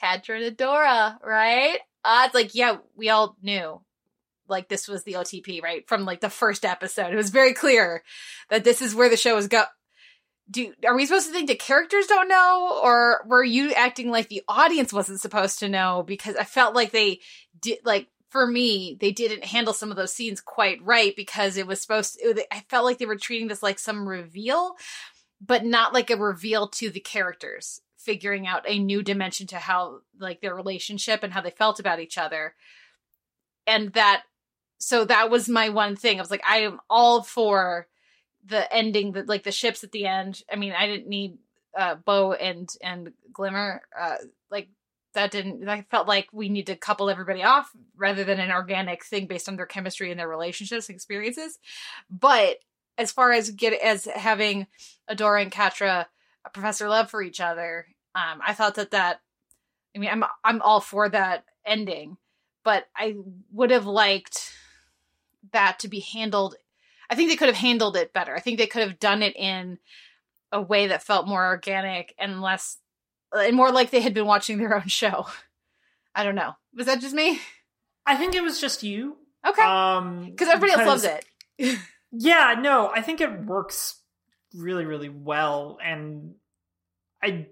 Catra and Adora, right? Uh, it's like, yeah, we all knew like this was the OTP, right? From like the first episode. It was very clear that this is where the show is go do are we supposed to think the characters don't know or were you acting like the audience wasn't supposed to know because i felt like they did like for me they didn't handle some of those scenes quite right because it was supposed to i felt like they were treating this like some reveal but not like a reveal to the characters figuring out a new dimension to how like their relationship and how they felt about each other. And that so that was my one thing. I was like i am all for the ending that like the ships at the end. I mean i didn't need uh bow and and glimmer uh like that didn't i felt like we need to couple everybody off rather than an organic thing based on their chemistry and their relationships and experiences. But as far as get as having adora and Catra a professor love for each other um i thought that that i mean i'm i'm all for that ending but i would have liked that to be handled I think they could have handled it better. I think they could have done it in a way that felt more organic and less and more like they had been watching their own show. I don't know. Was that just me? I think it was just you. Okay. Um, Because everybody else loves it. Yeah, no, I think it works really, really well, and I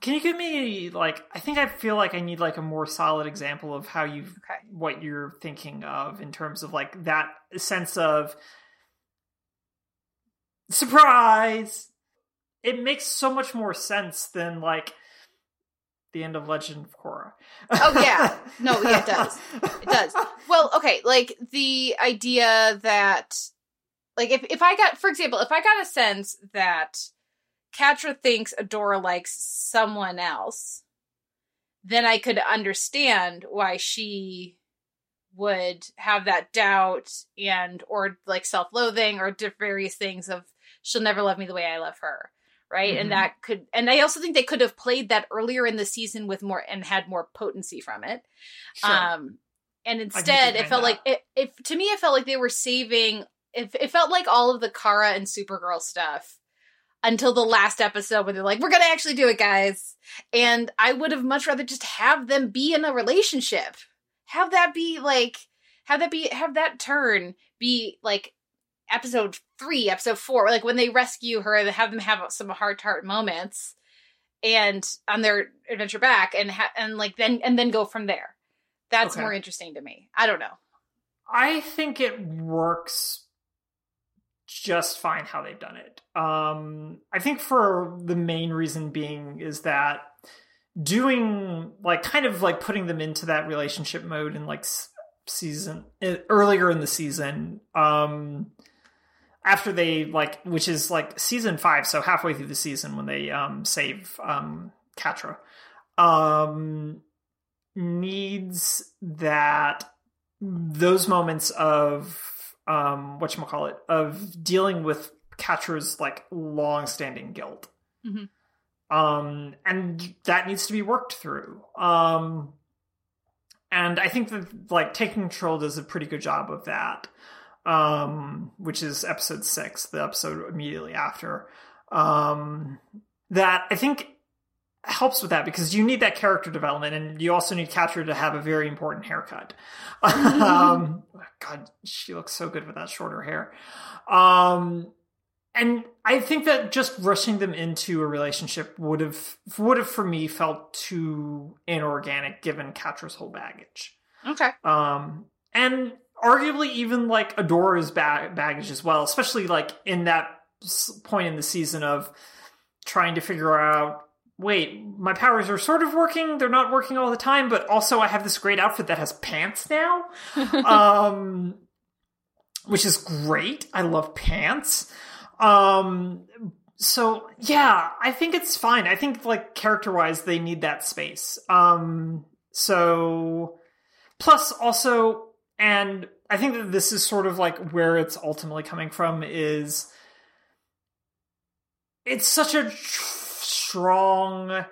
can you give me like I think I feel like I need like a more solid example of how you Okay. what you're thinking of in terms of like that sense of surprise. It makes so much more sense than like the end of Legend of Korra. Oh, yeah. No, yeah, it does. It does. Well, okay, like the idea that like if if I got for example, if I got a sense that Catra thinks Adora likes someone else, then I could understand why she would have that doubt and or like self-loathing or various things of she'll never love me the way I love her. Right. Mhm. And that could, and I also think they could have played that earlier in the season with more and had more potency from it. Sure. Um, and instead, it felt that. like it, it. To me, it felt like they were saving it, it felt like all of the Kara and Supergirl stuff until the last episode where they're like, we're gonna actually do it, guys. And I would have much rather just have them be in a relationship. Have that be like, have that be, have that turn be like episode three, episode four, like when they rescue her, they have them have some heart to heart moments and on their adventure back and ha- and like then and then go from there. That's Okay. more interesting to me. I don't know. I think it works just fine how they've done it. Um, I think for the main reason being is that doing like kind of like putting them into that relationship mode in like season earlier in the season um after they like which is like season 5 so halfway through the season when they um save um Catra um needs that those moments of um what you call it of dealing with Catra's like long-standing guilt. Mhm. Um and that needs to be worked through. Um and I think that like taking control does a pretty good job of that. Um which is episode 6, the episode immediately after. Um that I think helps with that because you need that character development and you also need Catra to have a very important haircut. um, God, she looks so good with that shorter hair. Um, and I think that just rushing them into a relationship would have would have for me felt too inorganic given Catra's whole baggage. Okay. Um, and arguably even like Adora's ba- baggage as well, especially like in that point in the season of trying to figure out wait, my powers are sort of working, they're not working all the time, but also I have this great outfit that has pants now. um which is great. I love pants. Um so yeah, I think it's fine. I think like character-wise they need that space. Um so plus also and I think that this is sort of like where it's ultimately coming from is it's such a tr- strong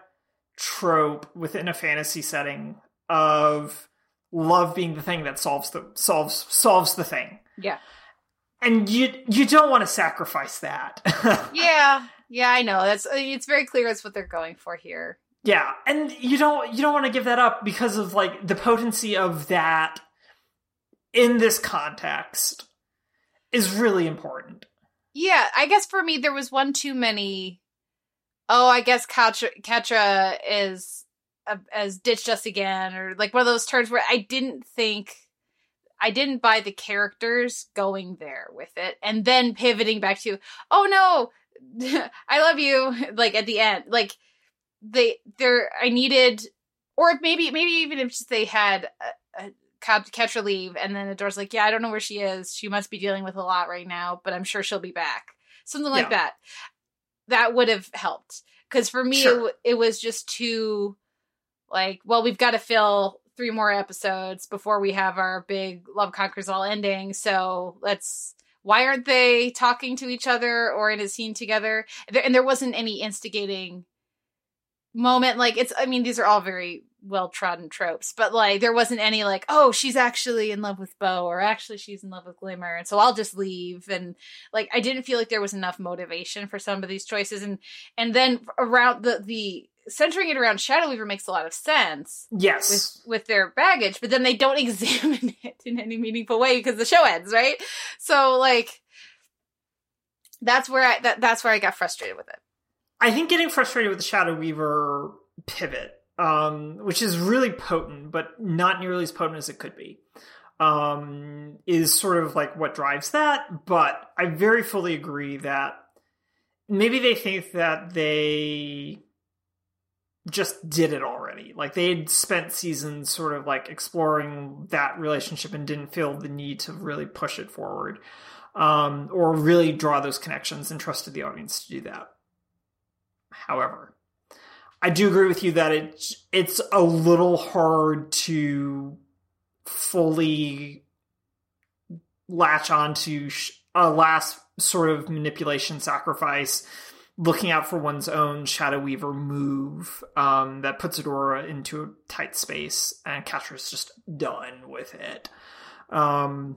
trope within a fantasy setting of love being the thing that solves the solves solves the thing Yeah. and you you don't want to sacrifice that Yeah. Yeah, I know. That's it's very clear that's what they're going for here. yeah and you don't you don't want to give that up because of like the potency of that in this context is really important Yeah, I guess for me there was one too many. Oh, I guess Catra, Catra is uh, has ditched us again, or like one of those turns where I didn't think, I didn't buy the characters going there with it, and then pivoting back to, oh no, I love you, like at the end, like they there I needed, or maybe maybe even if they had a, a Catra leave, and then the door's like, yeah, I don't know where she is. She must be dealing with a lot right now, but I'm sure she'll be back. Something like Yeah. that. That would have helped. Because for me, it, Sure. w- it was just too, like, well, we've got to fill three more episodes before we have our big Love Conquers All ending. So let's. Why aren't they talking to each other or in a scene together? There, and there wasn't any instigating moment. Like it's. I mean, these are all very well trodden tropes, but like there wasn't any like, oh, she's actually in love with Bow, or actually she's in love with Glimmer, and so I'll just leave. And like I didn't feel like there was enough motivation for some of these choices, and and then around the the centering it around Shadow Weaver makes a lot of sense yes with with their baggage, but then they don't examine it in any meaningful way because the show ends, right? So like that's where I that, that's where I got frustrated with it. I think getting frustrated with the Shadow Weaver pivot, um, which is really potent, but not nearly as potent as it could be, um, is sort of like what drives that. But I very fully agree that maybe they think that they just did it already. Like they'd spent seasons sort of like exploring that relationship and didn't feel the need to really push it forward. Um, or really draw those connections and trusted the audience to do that. However, I do agree with you that it's it's a little hard to fully latch on to a last sort of manipulation sacrifice, looking out for one's own Shadow Weaver move um, that puts Adora into a tight space, and Catra's just done with it. Um,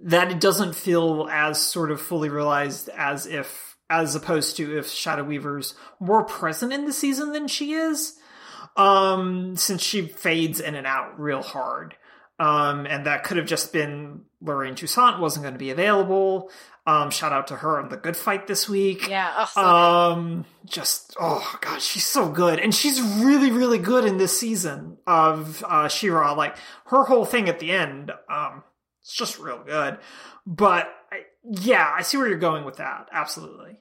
that it doesn't feel as sort of fully realized as if as opposed to if Shadow Weaver's more present in the season than she is. Um, since she fades in and out real hard. Um, and that could have just been Lorraine Toussaint wasn't going to be available. Um, shout out to her on the good fight this week. Yeah. Oh, so. Um, just oh god, she's so good, and she's really, really good in this season of uh, She-Ra. Like her whole thing at the end, um, it's just real good. But I, yeah, I see where you're going with that. Absolutely.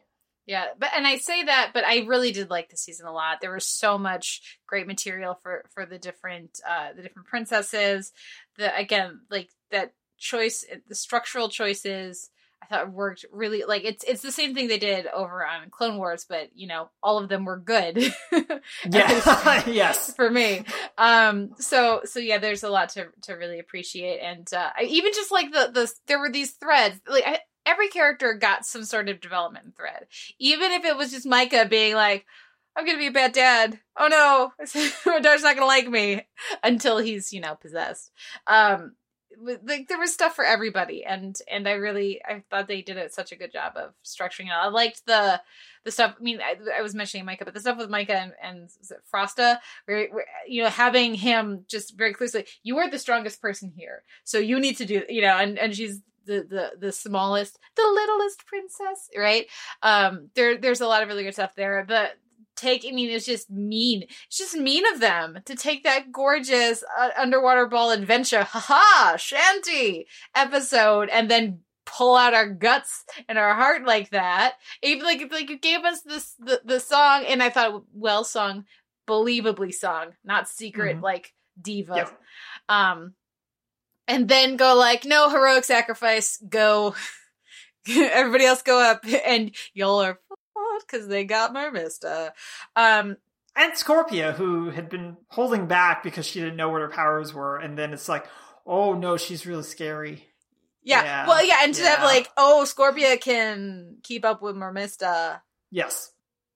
Yeah, but and I say that, but I really did like the season a lot. There was so much great material for for the different uh the different princesses. The again, like that choice, the structural choices. I thought worked really like it's it's the same thing they did over on Clone Wars, but you know all of them were good. yes, yes. for me. Um. So so yeah, there's a lot to to really appreciate, and uh, I even just like the the there were these threads like. I, Every character got some sort of development thread, even if it was just Micah being like, "I'm gonna be a bad dad." Oh no, my daughter's not gonna like me until he's you know possessed. Um, like there was stuff for everybody, and and I really I thought they did it such a good job of structuring it. I liked the the stuff. I mean, I, I was mentioning Micah, but the stuff with Micah and, and Frosta, where, where you know having him just very clearly, you are the strongest person here, so you need to do you know, and and she's the the the smallest, the littlest princess, right? Um, there there's a lot of really good stuff there. but take, I mean, it's just mean. It's just mean of them to take that gorgeous uh, underwater ball adventure, haha, shanty episode, and then pull out our guts and our heart like that. Even like like you gave us this the the song, and I thought well sung, believably sung, not secret Mhm. like diva. Yep. Um, and then go like, no heroic sacrifice, go. Everybody else go up, and y'all are because they got Mermista. Um, And Scorpia, who had been holding back because she didn't know what her powers were, and then it's like, oh no, she's really scary. yeah. Yeah, well, yeah, and to have like, oh, Scorpia can keep up with Mermista. Yes.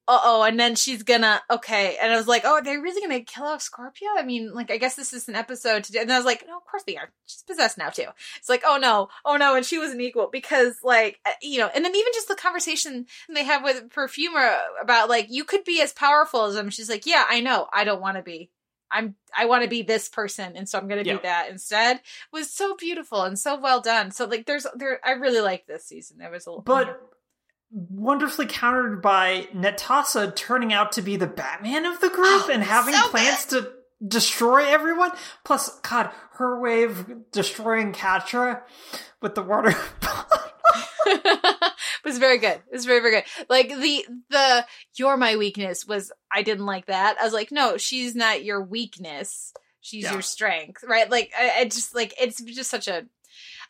Uh oh, and then she's gonna okay, and I was like, oh, they're really gonna kill off Scorpia? I mean, like, I guess this is an episode to do, and I was like, no, of course they are. She's possessed now too. It's like, oh no, oh no, and she was an equal because, like, uh, you know, and then even just the conversation they have with Perfuma about like, you could be as powerful as him. She's like, yeah, I know, I don't want to be. I'm I want to be this person, and so I'm gonna Yeah. be that instead. Was so beautiful and so well done. So like, there's there, I really like this season. There was a little But wonderfully countered by Netossa turning out to be the Batman of the group Oh, and having so plans to destroy everyone. Plus, God, her way of destroying Catra with the water. it was very good. It was very very good. Like the the you're my weakness was I didn't like that. I was like, no, she's not your weakness. She's Yeah. your strength, right? Like I, I just like it's just such a.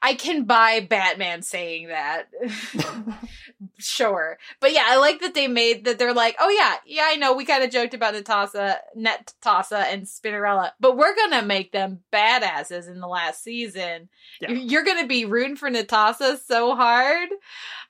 I can buy Batman saying that, sure, but yeah, I like that they made that. They're like, oh yeah, yeah, I know we kind of joked about Netossa, Netossa, and Spinnerella, but we're gonna make them badasses in the last season. Yeah. You're- You're gonna be rooting for Netossa so hard.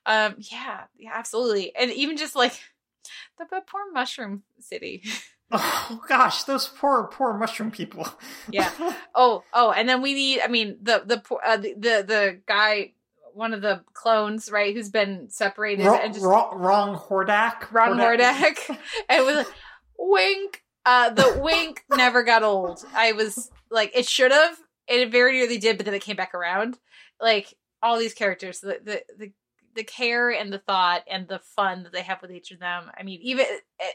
Um, yeah, yeah, absolutely, and even just like the poor Mushroom City. oh gosh, those poor, poor mushroom people. Yeah. oh, oh, and then we need. I mean, the the uh, the, the the guy, one of the clones, right, who's been separated Wrong, and just wrong, wrong Hordak. Ron Hordak, and it was like, wink. Uh, the wink never got old. I was like, it should have. It very nearly did, but then it came back around. Like all these characters, the the the, the care and the thought and the fun that they have with each of them. I mean, even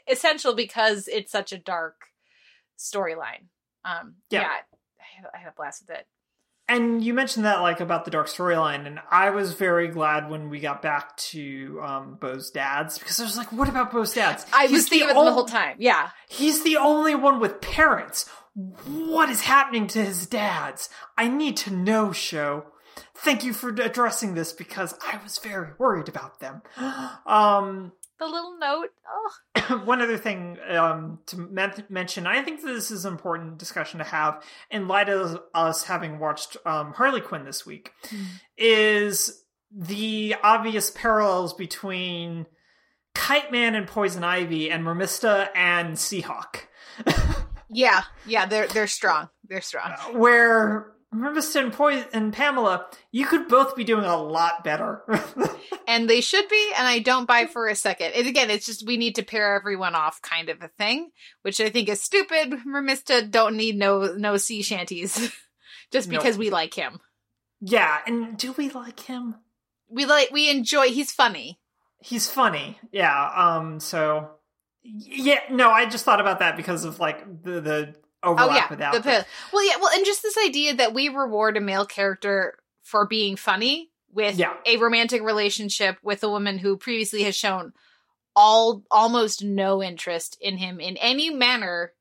essential because it's such a dark storyline. Um, Yeah. yeah, I had, I had a blast with it. And you mentioned that like about the dark storyline, and I was very glad when we got back to um, Bow's dad's because I was like, "What about Bow's dad's?" I He's was thinking about them the ol- whole time. Yeah, He's the only one with parents. What is happening to his dads? I need to know, show. Thank you for addressing this because I was very worried about them. Um, the little note. Oh, one other thing um, to men- mention, I think this is an important discussion to have in light of us having watched um, Harley Quinn this week, is the obvious parallels between Kite Man and Poison Ivy and Mermista and Seahawk. yeah, yeah. They're they're strong. They're strong. where Mr. and, and Pamela, you could both be doing a lot better. and they should be and i don't buy for a second and again it's just we need to pair everyone off kind of a thing which i think is stupid Mermista don't need no no sea shanties just Nope. because we like him yeah, and do we like him? we like we enjoy he's funny He's funny. Yeah. Um. So. Yeah. No, I just thought about that because of like the the overlap oh, oh yeah with the Alfred. well yeah well and just this idea that we reward a male character for being funny with Yeah. a romantic relationship with a woman who previously has shown all almost no interest in him in any manner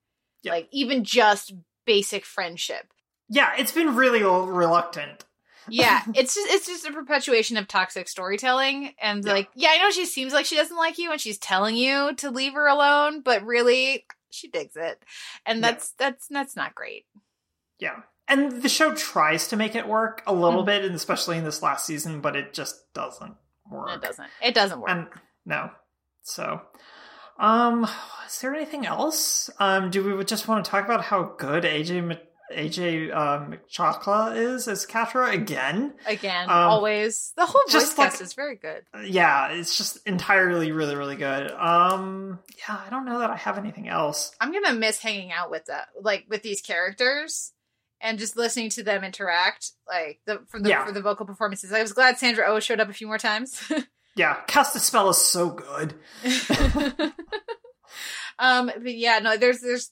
Yeah. like even just basic friendship Yeah, it's been really reluctant. yeah it's just it's just a perpetuation of toxic storytelling and Yeah. like yeah i know she seems like she doesn't like you and she's telling you to leave her alone but really she digs it and Yeah. that's that's that's not great Yeah. And the show tries to make it work a little Mhm. bit, and especially in this last season, but it just doesn't work. it doesn't it doesn't work And no. So, um, is there anything else? Um, do we just want to talk about how good AJ AJ uh, Michalka is as Catra again? again Um, always the whole voice just like- cast is very good Yeah, it's just entirely really really good. Um, yeah, I don't know that I have anything else. i'm gonna miss hanging out with that like with these characters and just listening to them interact like the for the Yeah. for the vocal performances i was glad sandra oh showed up a few more times Yeah, Castaspella is so good. um but yeah no there's there's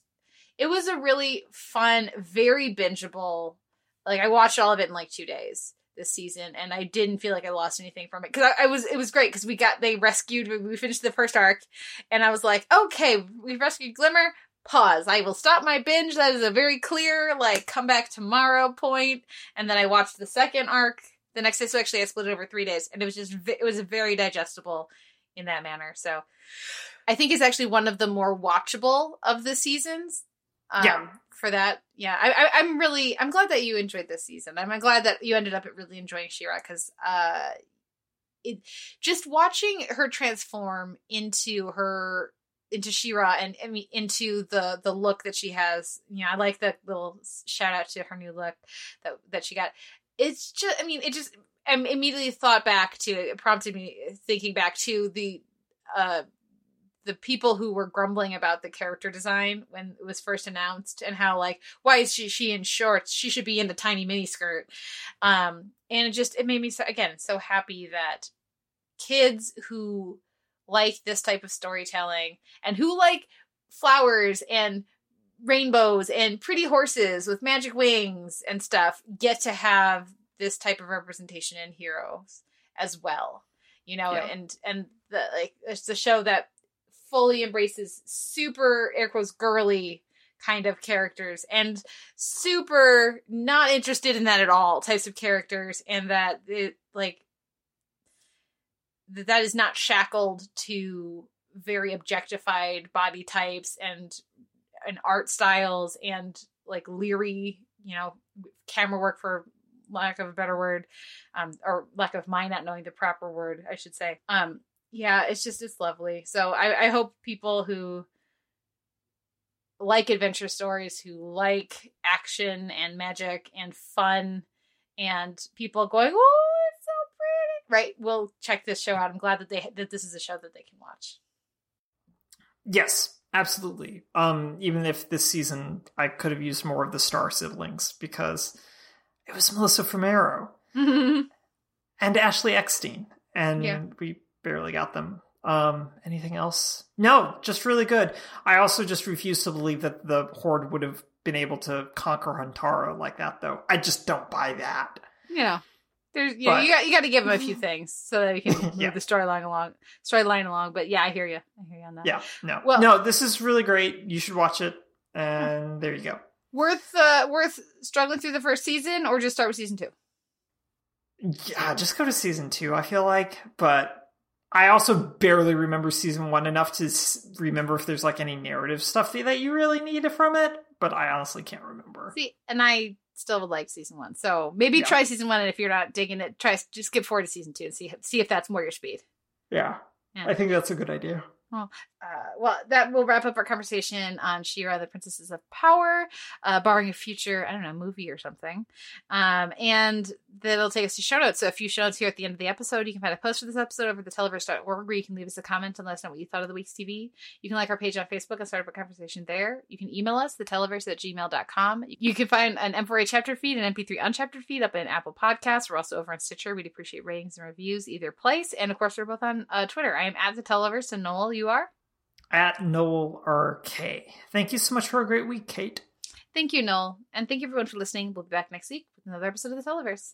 it was a really fun very bingeable like i watched all of it in like two days this season and i didn't feel like i lost anything from it because I, I was it was great because we got they rescued we finished the first arc and i was like okay we rescued glimmer pause i will stop my binge that is a very clear like come back tomorrow point. and then i watched the second arc the next day so actually i split it over three days and it was just it was very digestible in that manner so I think it's actually one of the more watchable of the seasons. Um, Yeah. For that, yeah, I, I, I'm really, I'm glad that you enjoyed this season. I'm glad that you ended up really enjoying She-Ra because, uh, it just watching her transform into her into She-Ra and I mean into the the look that she has. You know, I like the little shout out to her new look that that she got. It's just, I mean, it just. I immediately thought back to it prompted me thinking back to the uh the people who were grumbling about the character design when it was first announced and how like why is she she in shorts she should be in the tiny mini skirt um and it just it made me so again so happy that kids who like this type of storytelling and who like flowers and rainbows and pretty horses with magic wings and stuff get to have this type of representation in heroes as well you know Yeah. and and the like it's a show that fully embraces super air quotes girly kind of characters and super not interested in that at all types of characters and that it like that is not shackled to very objectified body types and and art styles and like leery you know camera work for lack of a better word um or lack of my not knowing the proper word i should say. Um yeah it's just it's lovely so i i hope people who like adventure stories who like action and magic and fun and people going oh it's so pretty right We'll check this show out i'm glad that they that this is a show that they can watch Yes, absolutely. Um, even if this season I could have used more of the Star siblings because it was Melissa Fumero and Ashley Eckstein, and Yeah. we barely got them. Um, anything else? No, just really good. I also just refuse to believe that the Horde would have been able to conquer Huntara like that, though. I just don't buy that. you know there's you, know, you got you got to give them a few things so that we can move Yeah. the storyline along storyline along but yeah i hear you i hear you on that Yeah, no, Well- no. This is really great. You should watch it, and there you go. worth uh worth struggling through the first season or just start with season two Yeah, just go to season two, I feel like. But I also barely remember season one enough to s- remember if there's like any narrative stuff that you really need from it. But I honestly can't remember. See, and I still would like season one. So maybe Yeah. try season one, and if you're not digging it, try just skip forward to season two and see see if that's more your speed. Yeah, Yeah. I think that's a good idea. Well, uh, well, that will wrap up our conversation on She-Ra, the Princesses of Power, uh, barring a future, I don't know, movie or something. Um, and that'll take us to show notes. So a few show notes here at the end of the episode. You can find a post for this episode over at theteleverse.org where you can leave us a comment and let us know what you thought of the week's TV. You can like our page on Facebook and start up a conversation there. You can email us, theteleverse at gmail.com. You can find an M4A chapter feed and MP3 unchaptered feed up in Apple Podcasts. We're also over on Stitcher. We'd appreciate ratings and reviews either place. And of course, we're both on uh, Twitter. I am at the Televerse and Noel, you are? At Noel RK. Thank you so much for a great week, Kate. Thank you, Noel. And thank you everyone for listening. We'll be back next week with another episode of the Televerse.